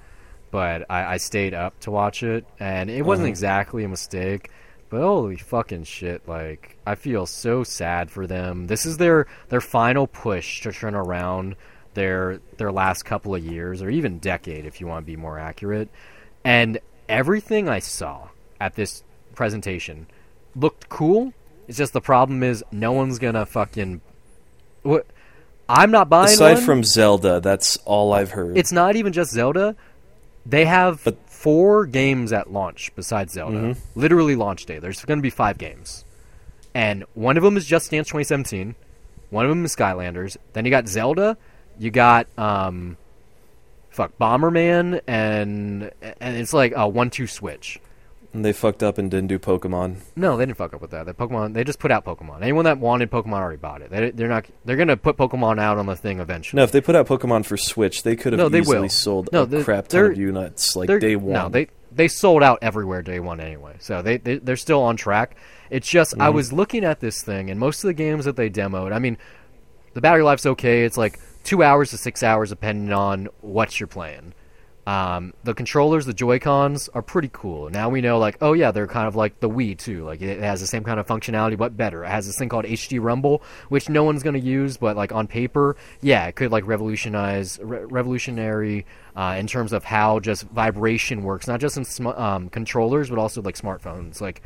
A: but I, I stayed up to watch it, and it wasn't
B: Uh-huh.
A: exactly a mistake. But holy fucking shit! Like I feel so sad for them. This is their their final push to turn around their their last couple of years, or even decade, if you want to be more accurate. And everything I saw at this presentation looked cool It's just the problem is no one's gonna fucking. What? I'm not buying
B: Aside
A: one.
B: from Zelda, that's all I've heard.
A: it's not even just Zelda. They have
B: But-
A: four games at launch besides Zelda.
B: Mm-hmm.
A: Literally launch day. There's going to be five games, and one of them is Just Dance 2017. One of them is Skylanders. Then you got Zelda. You got um, fuck Bomberman, and and it's like a one-two switch.
B: And they fucked up and didn't do Pokemon.
A: No, they didn't fuck up with that. The Pokemon, they just put out Pokemon. Anyone that wanted Pokemon already bought it. They, they're not. They're gonna put Pokemon out on the thing eventually.
B: No, if they put out Pokemon for Switch, they could have
A: No, they
B: easily
A: will.
B: sold
A: No,
B: a
A: they're-
B: crap ton
A: they're-
B: of units like
A: They're-
B: day one.
A: No, they they sold out everywhere day one anyway. So they, they they're still on track. It's just I
B: Mm-hmm.
A: was looking at this thing and most of the games that they demoed. I mean, the battery life's okay. It's like two hours to six hours depending on what you're playing. Um, the controllers, the Joy Cons, are pretty cool. Now we know, like, oh yeah, they're kind of like the Wii too. Like it has the same kind of functionality, but better. It has this thing called HD Rumble, which no one's going to use, but like on paper, yeah, it could like revolutionize, re- revolutionary uh, in terms of how just vibration works, not just in sm- um, controllers, but also like smartphones. Like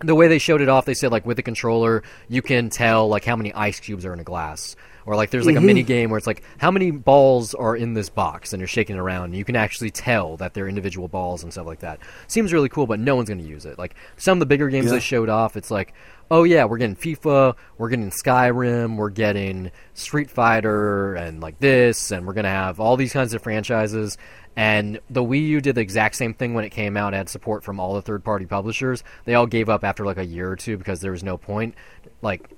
A: the way they showed it off, they said like with the controller, you can tell like how many ice cubes are in a glass, or like there's like a mm-hmm. mini game where it's like how many balls are in this box, and you're shaking it around, and you can actually tell that they're individual balls and stuff like that. Seems really cool, but no one's going to use it. Like some of the bigger games
B: Yeah.
A: they showed off, it's like, oh yeah, we're getting FIFA, we're getting Skyrim, we're getting Street Fighter, and like this, and we're going to have all these kinds of franchises. And the Wii U did the exact same thing when it came out. It had support from all the third-party publishers. They all gave up after like a year or two because there was no point. Like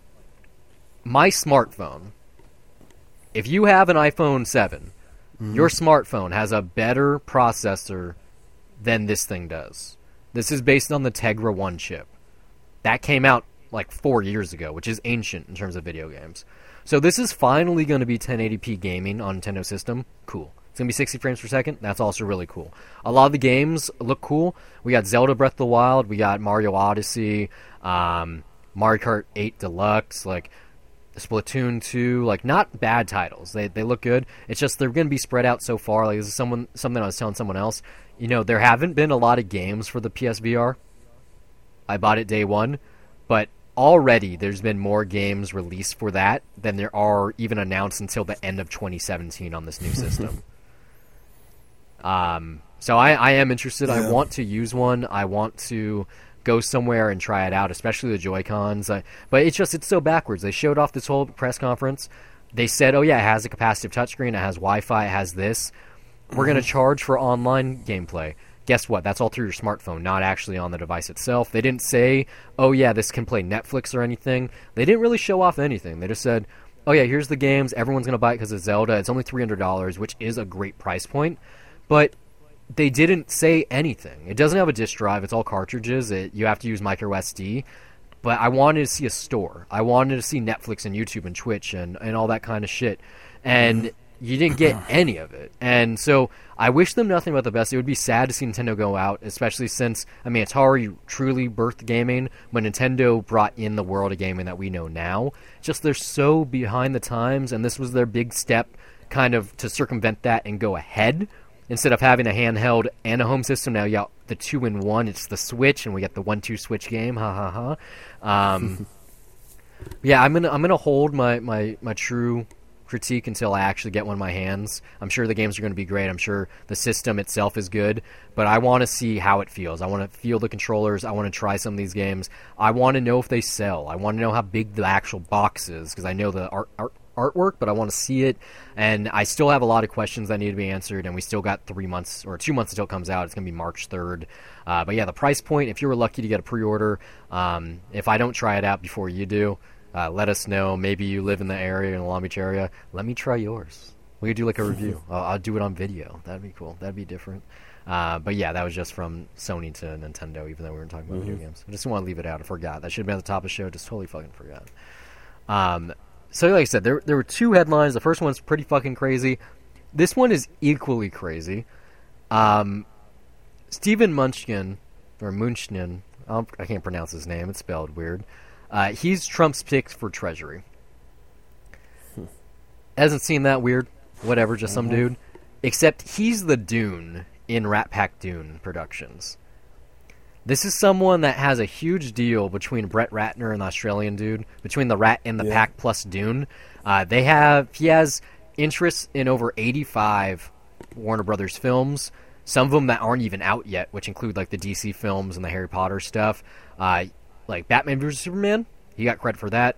A: my smartphone, if you have an iPhone 7, your smartphone has a better processor than this thing does. This is based on the Tegra 1 chip. That came out like four years ago, which is ancient in terms of video games. So this is finally going to be 1080p gaming on Nintendo system. Cool. It's going to be 60 frames per second. That's also really cool. A lot of the games look cool. We got Zelda Breath of the Wild. We got Mario Odyssey. Um, Mario Kart 8 Deluxe. Like Splatoon 2, like not bad titles. They they look good. It's just they're going to be spread out so far. Like this is someone something I was telling someone else. You know, there haven't been a lot of games for the PSVR. I bought it day 1, but already there's been more games released for that than there are even announced until the end of 2017 on this new system. um so I, I am interested. I want to use one. I want to go somewhere and try it out, especially the Joy Cons. I, but it's just it's so backwards. They showed off this whole press conference. They said, "Oh yeah, it has a capacitive touchscreen. It has Wi-Fi. It has this. We're going to mm-hmm. charge for online gameplay." Guess what? That's all through your smartphone, not actually on the device itself. They didn't say, "Oh yeah, this can play Netflix or anything." They didn't really show off anything. They just said, "Oh yeah, here's the games. Everyone's going to buy it because of Zelda. It's only three hundred dollars, which is a great price point." But they didn't say anything. It doesn't have a disk drive. It's all cartridges. It, you have to use micro SD. But I wanted to see a store. I wanted to see Netflix and YouTube and Twitch and, and all that kind of shit. And you didn't get any of it. And so I wish them nothing but the best. It would be sad to see Nintendo go out, especially since, I mean, Atari truly birthed gaming, but Nintendo brought in the world of gaming that we know now. Just they're so behind the times, and this was their big step kind of to circumvent that and go ahead instead of having a handheld and a home system, now you got the two in one. It's the Switch, and we got the one-two Switch game. Ha ha ha. Um, yeah, I'm gonna I'm gonna hold my, my, my true critique until I actually get one in my hands. I'm sure the games are going to be great. I'm sure the system itself is good, but I want to see how it feels. I want to feel the controllers. I want to try some of these games. I want to know if they sell. I want to know how big the actual box is because I know the art, art artwork, but I want to see it. And I still have a lot of questions that need to be answered. And we still got three months or two months until it comes out. It's going to be March 3rd. Uh, but yeah, the price point, if you were lucky to get a pre order, um, if I don't try it out before you do, uh, let us know. Maybe you live in the area, in the Long Beach area. Let me try yours. We could do like a review. I'll, I'll do it on video. That'd be cool. That'd be different. Uh, but yeah, that was just from Sony to Nintendo, even though we weren't talking about video games. I just want to leave it out. I forgot. That should have been at the top of the show. Just totally fucking forgot. Um, so like I said, there there were two headlines. The first one's pretty fucking crazy. This one is equally crazy. Um, Stephen Munchkin or Munchkin, I, can't pronounce his name. It's spelled weird. Uh, he's Trump's pick for Treasury. Hasn't seemed that weird. Whatever, just some dude. Except he's the Dune in RatPac-Dune Productions. This is someone that has a huge deal between Brett Ratner and the Australian dude, between the Rat and the
B: Yeah.
A: Pack plus Dune. Uh, they have he has interests in over 85 Warner Brothers films. Some of them that aren't even out yet, which include like the DC films and the Harry Potter stuff. Uh, like Batman vs Superman, he got credit for that.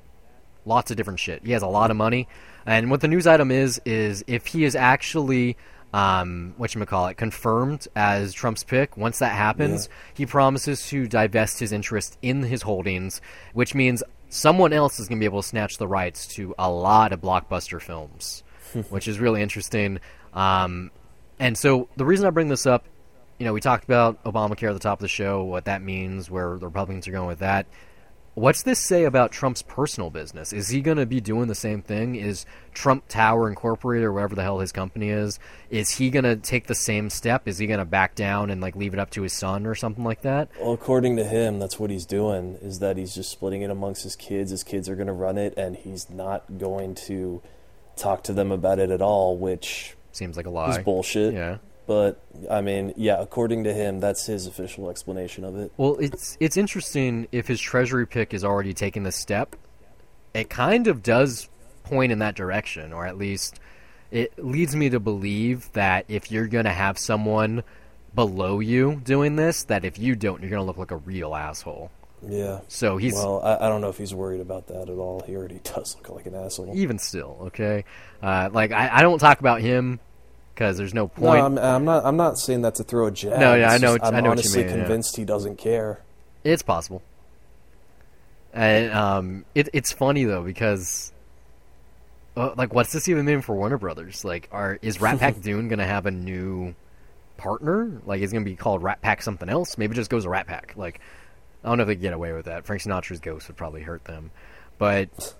A: Lots of different shit. He has a lot of money. And what the news item is is if he is actually um, what you call it confirmed as Trump's pick. Once that happens, he promises to divest his interest in his holdings, which means someone else is going to be able to snatch the rights to a lot of blockbuster films, which is really interesting. Um, and so the reason I bring this up, you know, we talked about Obamacare at the top of the show, what that means, where the Republicans are going with that. What's this say about Trump's personal business? Is he going to be doing the same thing? Is Trump Tower Incorporated or whatever the hell his company is? Is he going to take the same step? Is he going to back down and like leave it up to his son or something like that?
B: Well, according to him, that's what he's doing. Is that he's just splitting it amongst his kids. His kids are going to run it, and he's not going to talk to them about it at all, which
A: Seems like a lie.
B: is bullshit.
A: Yeah.
B: But I mean, yeah, according to him, that's his official explanation of it.
A: Well, it's it's interesting if his treasury pick is already taking this step. It kind of does point in that direction, or at least it leads me to believe that if you're going to have someone below you doing this, that if you don't, you're going to look like a real asshole.
B: Yeah.
A: So he's
B: Well, I, I don't know if he's worried about that at all. He already does look like an asshole.
A: even still okay. Uh, like I, I don't talk about him because there's no
B: No,
A: point.
B: I'm, I'm not. I'm not saying that to throw a jab.
A: No, yeah,
B: It's
A: I know
B: just
A: what- I
B: I'm
A: know what you
B: honestly
A: mean, yeah.
B: convinced he doesn't care.
A: It's possible. And um, it, it's funny though because, uh, like, what's this even mean for Warner Brothers? Like, are is Rat Pack Dune gonna have a new partner? Like, it's gonna be called Rat Pack something else? Maybe it just goes to Rat Pack. Like, I don't know if they get away with that. Frank Sinatra's ghost would probably hurt them, but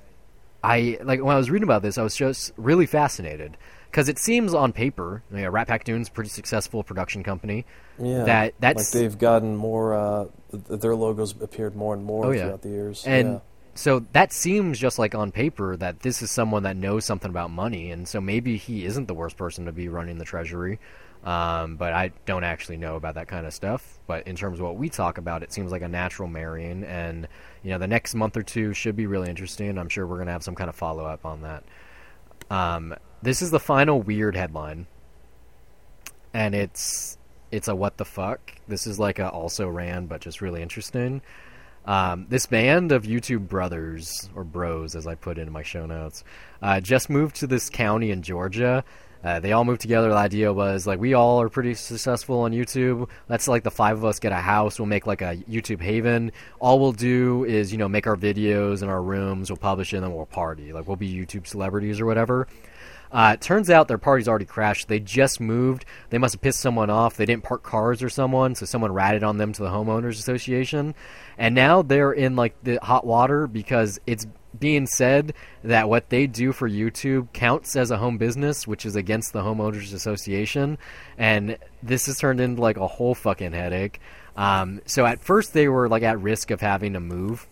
A: I like when I was reading about this, I was just really fascinated because it seems on paper, you know, RatPac-Dune's a pretty successful production company.
B: Yeah,
A: That- that's-
B: like they've gotten more. Uh, their logos appeared more and more
A: Oh, yeah.
B: throughout the years.
A: And
B: yeah.
A: so that seems just like on paper that this is someone that knows something about money, and so maybe he isn't the worst person to be running the treasury. Um, but I don't actually know about that kind of stuff. But in terms of what we talk about, it seems like a natural marrying, and you know, the next month or two should be really interesting. I'm sure we're gonna have some kind of follow up on that. Um, this is the final weird headline, and it's it's a what the fuck. This is like a also ran, but just really interesting. Um, this band of YouTube brothers or bros, as I put in my show notes, uh, just moved to this county in Georgia. Uh, they all moved together. The idea was like we all are pretty successful on YouTube. Let's like the five of us get a house. We'll make like a YouTube haven. All we'll do is you know make our videos in our rooms. We'll publish it and then we'll party. Like we'll be YouTube celebrities or whatever. Uh, it turns out their party's already crashed. They just moved. They must have pissed someone off. They didn't park cars or someone, so someone ratted on them to the homeowners association. And now they're in like the hot water because it's being said that what they do for YouTube counts as a home business, which is against the homeowners association. And this has turned into like a whole fucking headache. Um, so at first they were like at risk of having to move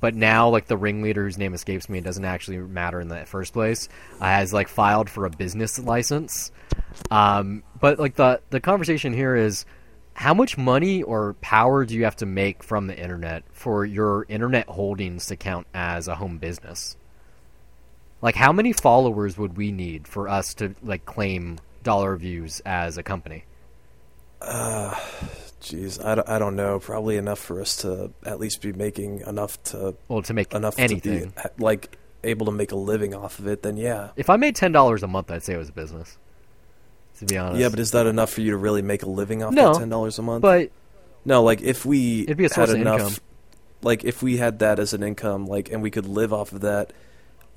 A: but now like the ringleader whose name escapes me it doesn't actually matter in the first place uh, has like filed for a business license. Um, but like the the conversation here is how much money or power do you have to make from the internet for your internet holdings to count as a home business? Like how many followers would we need for us to like claim dollar views as a company
B: Jeez, I, don't- I don't know. Probably enough for us to at least be making enough to
A: well to make
B: enough
A: anything
B: to be like able to make a living off of it. Then yeah,
A: if i made $10 a month i'd say it was a business to be honest
B: yeah. But is that enough for you to really make a living off
A: No,
B: that ten dollars a month?
A: but
B: no, like if we
A: It'd be a
B: had
A: source of
B: enough,
A: income.
B: like if we had that as an income, like and we could live off of that.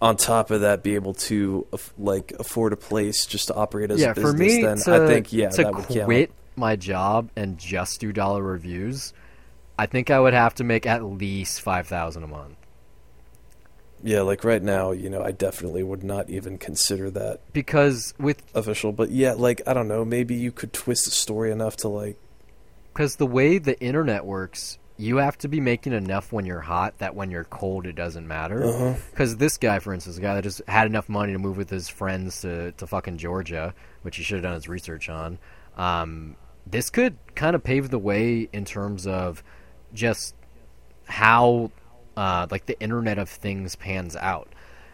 B: On top of that, be able to like afford a place just to operate as
A: yeah,
B: a business.
A: for me
B: then
A: to,
B: I think yeah,
A: to
B: that would count.
A: My job and just do dollar reviews, I think I would have to make at least five thousand a month.
B: Yeah, like right now, you know, I definitely would not even consider that
A: Because with
B: official. But yeah, like I don't know, maybe you could twist the story enough to like
A: because the way the internet works, you have to be making enough when you're hot that when you're cold it doesn't matter.
B: Uh-huh.
A: Because this guy, for instance, the guy that just had enough money to move with his friends to to fucking Georgia, which he should have done his research on. Um, this could kind of pave the way in terms of just how uh, like the Internet of Things pans out.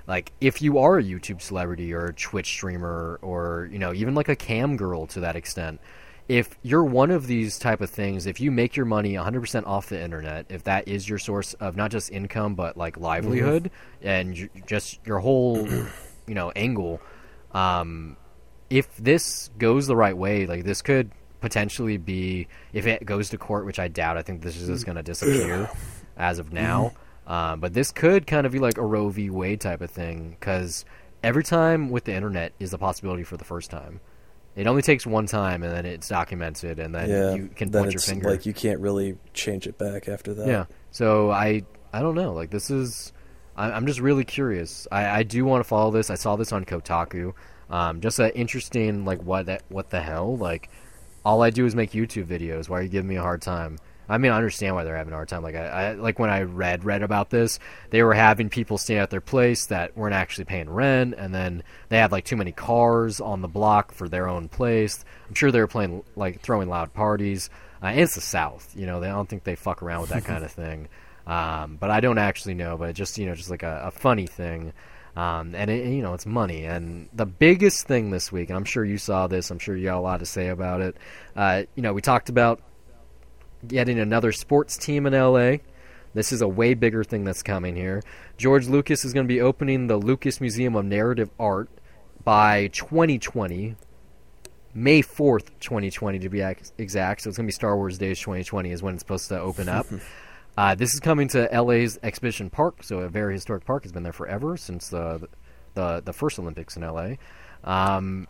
A: Like if you are a YouTube celebrity or a Twitch streamer or you know even like a cam girl to that extent, if you're one of these type of things, if you make your money 100% off the internet, if that is your source of not just income but like livelihood and you, just your whole you know angle, um, if this goes the right way, like this could potentially be if it goes to court, which I doubt. I think this is just going to disappear as of now. Um, but this could kind of be like a Roe v. Wade type of thing because every time with the internet is the possibility for the first time. It only takes one time and then it's documented and then
E: yeah,
A: you can
E: then
A: point your finger.
E: like you can't really change it back after that.
A: Yeah. So I I don't know. Like this is I, I'm just really curious. I, I do want to follow this. I saw this on Kotaku. Um, just an interesting like what that what the hell like. All I do is make YouTube videos. Why are you giving me a hard time? I mean, I understand why they're having a hard time. Like, I, I like when I read read about this, they were having people stay at their place that weren't actually paying rent, and then they had like too many cars on the block for their own place. I'm sure they were playing like throwing loud parties. Uh, and it's the South, you know. They I don't think they fuck around with that kind of thing. Um, but I don't actually know. But just you know, just like a, a funny thing. Um, and it, you know, it's money. And the biggest thing this week, and I'm sure you saw this. I'm sure you got a lot to say about it. Uh, you know, we talked about getting another sports team in LA. This is a way bigger thing that's coming here. George Lucas is going to be opening the Lucas Museum of Narrative Art by 2020, May 4th, 2020 to be exact. So it's going to be Star Wars Days 2020 is when it's supposed to open up. uh, this is coming to LA's Exposition Park, so a very historic park. has been there forever since the the the first Olympics in LA. Um,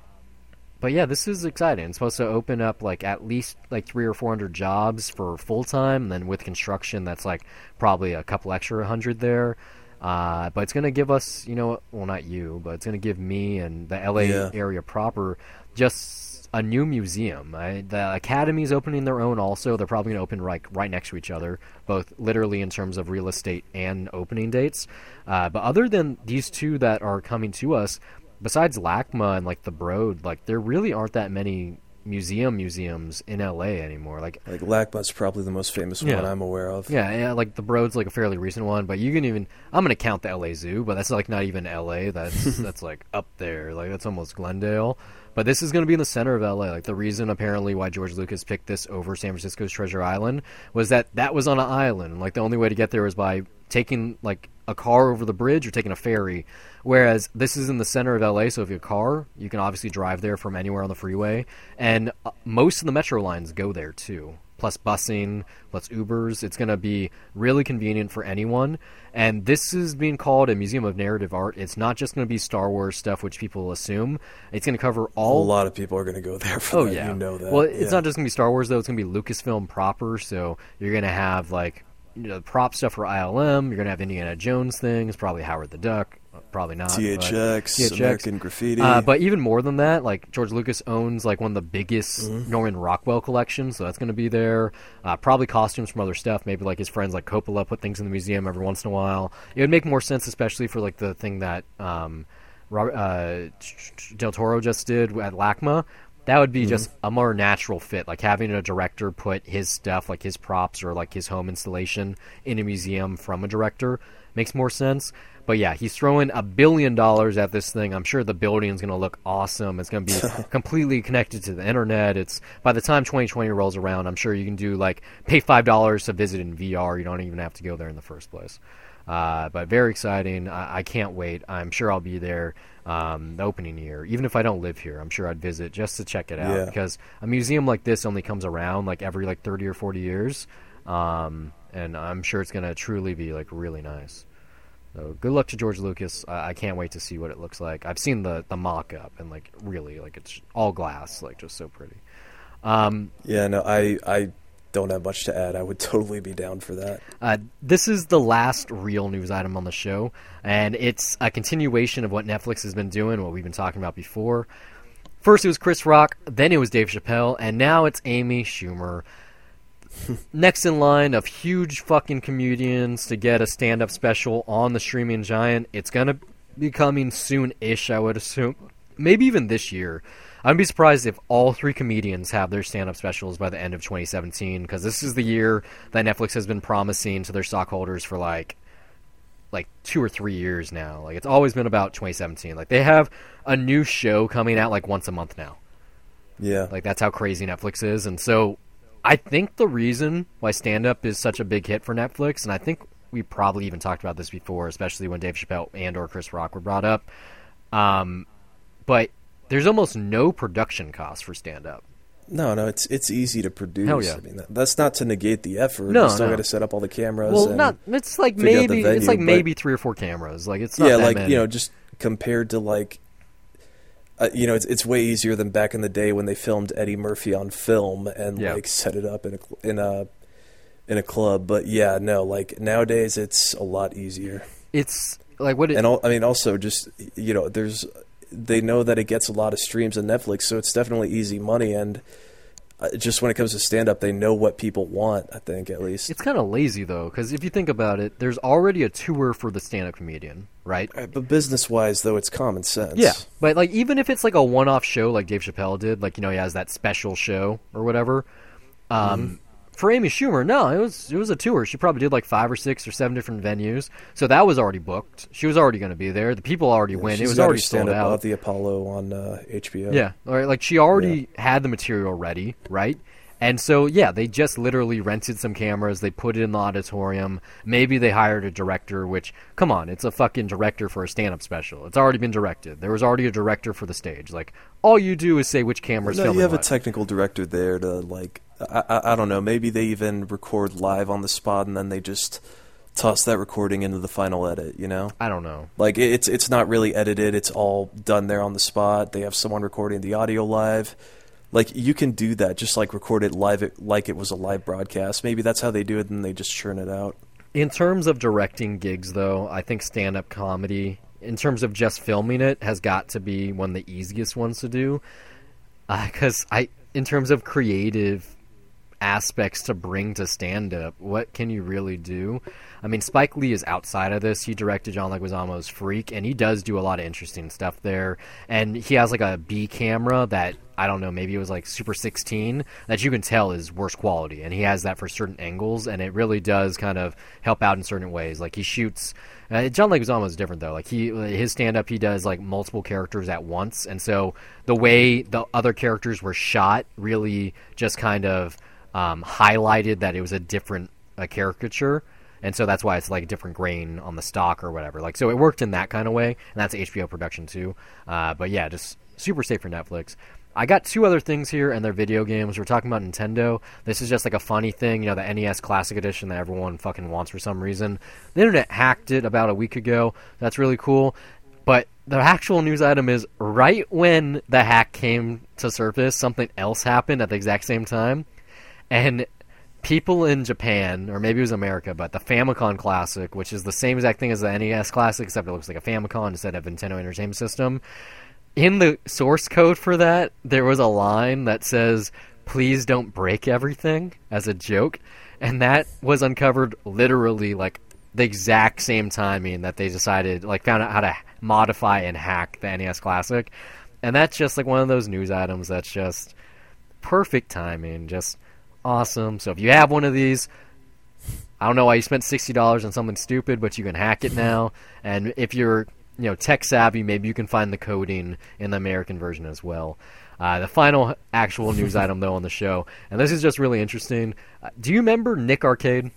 A: but yeah, this is exciting. It's supposed to open up like at least like three or four hundred jobs for full time, and then with construction, that's like probably a couple extra hundred there. Uh, but it's going to give us, you know, well, not you, but it's going to give me and the LA
E: Yeah.
A: area proper just a new museum. I, the Academy is opening their own. Also, they're probably going to open right right next to each other, both literally in terms of real estate and opening dates. Uh, but other than these two that are coming to us, besides LACMA and like the Broad, like there really aren't that many museum museums in LA anymore. Like
E: Like LACMA's probably the most famous
A: Yeah.
E: one I'm aware of.
A: yeah, yeah, like the Broad's like a fairly recent one, but you can even I'm gonna count the LA Zoo, but that's like not even LA. That's that's like up there, like that's almost Glendale. But this is gonna be in the center of LA. Like the reason apparently why George Lucas picked this over San Francisco's Treasure Island was that that was on an island. Like the only way to get there was by taking like a car over the bridge or taking a ferry. Whereas this is in the center of LA, so if you have a car, you can obviously drive there from anywhere on the freeway, and uh, most of the metro lines go there too plus busing, plus Ubers. It's going to be really convenient for anyone. And this is being called a museum of narrative art. It's not just going to be Star Wars stuff, which people assume. It's going to cover all.
E: A lot of people are going to go there for
A: Oh
E: that.
A: yeah,
E: You know that.
A: Well, it's
E: Yeah.
A: not just gonna be Star Wars though. It's gonna be Lucasfilm proper. So you're gonna have like you know, prop stuff for ILM. You're gonna have Indiana Jones things. Probably Howard the Duck. Probably not. but-
E: THX, American Graffiti.
A: uh, but even more than that, like George Lucas owns like one of the biggest
E: Mm-hmm.
A: Norman Rockwell collections, so that's going to be there. Uh, probably costumes from other stuff. Maybe like his friends like Coppola put things in the museum every once in a while. It would make more sense, especially for like the thing that um, Robert, uh, Del Toro just did at LACMA. That would be
E: Mm-hmm.
A: just a more natural fit, like having a director put his stuff, like his props or like his home installation, in a museum from a director makes more sense. But yeah, he's throwing a billion dollars at this thing. I'm sure the building's going to look awesome. It's going to be completely connected to the internet. It's by the time 2020 rolls around, I'm sure you can do like pay five dollars to visit in VR. You don't even have to go there in the first place. Uh, but very exciting. I, I can't wait. I'm sure I'll be there um, the opening year. Even if I don't live here, I'm sure I'd visit just to check it out
E: Yeah.
A: because a museum like this only comes around like every like 30 or 40 years, um, and I'm sure it's going to truly be like really nice. So good luck to George Lucas. I, I can't wait to see what it looks like. I've seen the the mock up and like really like it's all glass, like just so pretty. Um,
E: yeah, no, I I don't have much to add. I would totally be down for that.
A: Uh, this is the last real news item on the show, and it's a continuation of what Netflix has been doing, what we've been talking about before. First, it was Chris Rock, then it was Dave Chappelle, and now it's Amy Schumer. Next in line of huge fucking comedians to get a stand up special on the streaming giant. It's going to be coming soon ish, I would assume. Maybe even this year. I'd be surprised if all three comedians have their stand-up specials by the end of 2017 because this is the year that Netflix has been promising to their stockholders for like like two or three years now. Like it's always been about 2017. Like they have a new show coming out like once a month now.
B: Yeah.
A: Like that's how crazy Netflix is. And so I think the reason why stand up is such a big hit for Netflix, and I think we probably even talked about this before, especially when Dave Chappelle and or Chris Rock were brought up. Um, but there's almost no production cost for stand up.
B: No, no, it's it's easy to produce.
A: Hell yeah.
B: I mean, that, that's not to negate the effort.
A: No,
B: you still
A: no.
B: got to set up all the cameras.
A: Well, not it's like
B: figure out the
A: maybe
B: venue,
A: it's like maybe three or four cameras. Like it's not
B: yeah, like
A: many.
B: you know, just compared to like, uh, you know, it's it's way easier than back in the day when they filmed Eddie Murphy on film and
A: Yeah.
B: like set it up in a in a in a club. But yeah, no, like nowadays it's a lot easier.
A: it's like what it,
B: and all, I mean, also just you know, there's they know that it gets a lot of streams on Netflix, so it's definitely easy money. And just when it comes to stand up, they know what people want. I think at least.
A: it's kind of lazy though because if you think about it, there's already a tour for the stand up comedian, right?
B: Uh, But business wise, though, it's common sense.
A: Yeah, but like even if it's like a one-off show, like Dave Chappelle did, like you know he has that special show or whatever. Um, For Amy Schumer, no, it was it was a tour. She probably did like five or six or seven different venues, so that was already booked. She was already going to be there. The people already went. It was already sold out.
B: at the Apollo on uh, HBO.
A: Yeah, all right. Like she already had the material ready, right? And so yeah, they just literally rented some cameras. They put it in the auditorium. Maybe they hired a director. Which, come on, it's a fucking director for a stand-up special. It's already been directed. There was already a director for the stage. Like all you do is say which camera's
B: No,
A: filming
B: you have
A: what.
B: a technical director there to like. I, I, I don't know. Maybe they even record live on the spot and then they just toss that recording into the final edit. You know,
A: I don't know.
B: like it's it's not really edited. It's all done there on the spot. They have someone recording the audio live. Like you can do that, just like record it live, it, like it was a live broadcast. Maybe that's how they do it, and they just churn it out.
A: In terms of directing gigs, though, I think stand-up comedy, in terms of just filming it, has got to be one of the easiest ones to do. Uh, because I, in terms of creative aspects to bring to stand-up, what can you really do? I mean, Spike Lee is outside of this. He directed John Leguizamo's Freak, and he does do a lot of interesting stuff there. And he has like a B camera that I don't know, maybe it was like Super 16 that you can tell is worse quality, and he has that for certain angles, and it really does kind of help out in certain ways. Like he shoots. Uh, John Leguizamo is different though. Like he, his stand-up, he does like multiple characters at once, and so the way the other characters were shot really just kind of um, highlighted that it was a different uh, caricature and so that's why it's like a different grain on the stock or whatever. Like so, it worked in that kind of way, and that's HBO production too. Uh, but yeah, just super safe for Netflix. I got two other things here, and they're video games. We're talking about Nintendo. This is just like a funny thing, you know, the NES Classic Edition that everyone fucking wants for some reason. The internet hacked it about a week ago. That's really cool. But the actual news item is right when the hack came to surface, something else happened at the exact same time. And people in Japan, or maybe it was America, but the Famicom Classic, which is the same exact thing as the NES Classic, except it looks like a Famicom instead of Nintendo Entertainment System. In the source code for that, there was a line that says, please don't break everything, as a joke. And that was uncovered literally like the exact same timing that they decided, like, found out how to modify and hack the NES Classic. And that's just like one of those news items that's just perfect timing, just awesome. So if you have one of these, I don't know why you spent sixty dollars on something stupid, but you can hack it now. And if you're you know tech savvy, maybe you can find the coding in the American version as well. Uh, the final actual news item though on the show, and this is just really interesting. Uh, do you remember Nick Arcade?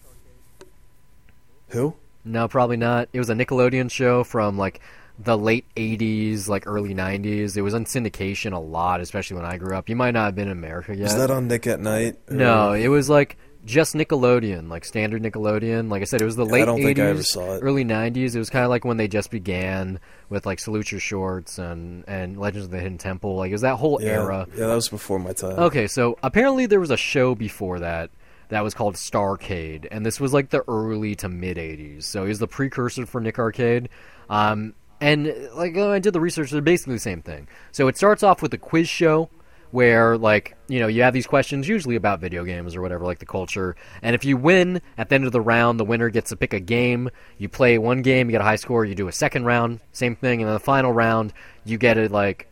B: Who?
A: No, probably not. It was a Nickelodeon show from like the late 80s, like early 90s. It was on syndication a lot, especially when I grew up. You might not have been in America yet.
B: Is that on Nick at Night? or-
A: No, it was like just Nickelodeon, like standard Nickelodeon. Like I said, it was the
B: I
A: late
B: don't think I ever
A: 80s,
B: saw it.
A: early 90s. It was kind of like when they just began with like Salute Your Shorts and and Legends of the Hidden Temple. Like it was that whole
B: yeah,
A: era.
B: Yeah, that was before my time.
A: Okay, so apparently there was a show before that that was called Starcade, and this was like the early to mid '80s. So it was the precursor for Nick Arcade. Um, and like I did the research, they're basically the same thing. So it starts off with a quiz show where like you know you have these questions usually about video games or whatever like the culture. And if you win at the end of the round the winner gets to pick a game. You play one game you get a high score you do a second round same thing. And then the final round you get it like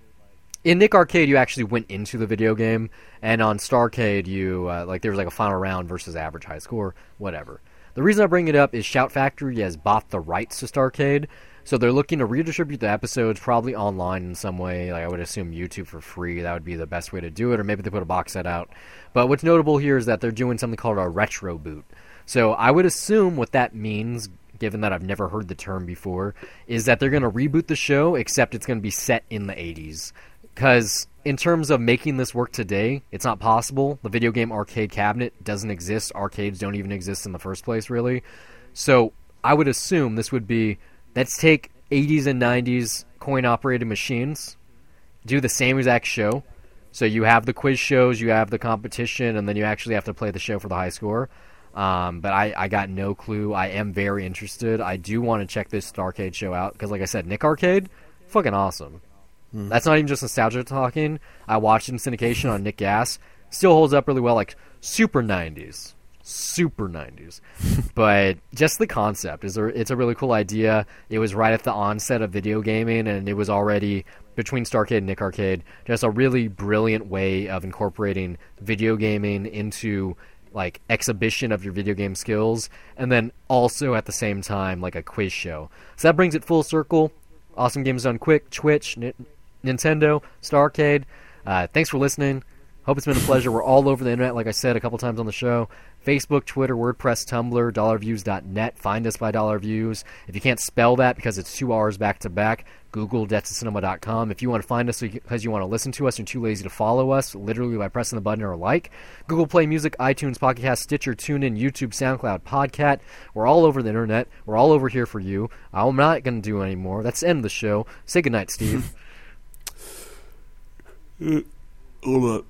A: in Nick Arcade, you actually went into the video game, and on Starcade, you uh, like there was like a final round versus average high score, whatever. The reason I bring it up is Shout Factory has bought the rights to Starcade, so they're looking to redistribute the episodes probably online in some way. Like I would assume YouTube for free. That would be the best way to do it, or maybe they put a box set out. But what's notable here is that they're doing something called a retro boot. So I would assume what that means, given that I've never heard the term before, is that they're going to reboot the show, except it's going to be set in the 80s. Because in terms of making this work today, it's not possible. The video game arcade cabinet doesn't exist. Arcades don't even exist in the first place, really. So I would assume this would be let's take 80s and 90s coin operated machines, do the same exact show. So you have the quiz shows, you have the competition, and then you actually have to play the show for the high score. Um, but I, I got no clue. I am very interested. I do want to check this arcade show out because, like I said, Nick Arcade, fucking awesome. That's not even just nostalgia talking. I watched it in syndication on Nick Gas. Still holds up really well, like super 90s. Super 90s. but just the concept is a, it's a really cool idea. It was right at the onset of video gaming and it was already between Starcade and Nick Arcade just a really brilliant way of incorporating video gaming into like exhibition of your video game skills and then also at the same time like a quiz show. So that brings it full circle. Awesome Games Done Quick, Twitch, Ni- Nintendo, Starcade. Uh, thanks for listening. Hope it's been a pleasure. We're all over the internet, like I said a couple times on the show. Facebook, Twitter, WordPress, Tumblr, dollarviews.net. Find us by dollar views. If you can't spell that because it's two hours back to back, Google debttocinema.com. If you want to find us because you want to listen to us and too lazy to follow us, literally by pressing the button or like, Google Play Music, iTunes, Pocket Cast, Stitcher, TuneIn, YouTube, SoundCloud, Podcat. We're all over the internet. We're all over here for you. I'm not going to do any more. That's the end of the show. Say goodnight, Steve.
B: Hold on.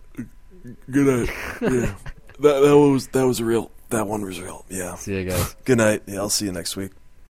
B: Good night. Yeah. that that was that was real. That one was real. Yeah.
A: See you guys.
E: Good night. Yeah, I'll see you next week.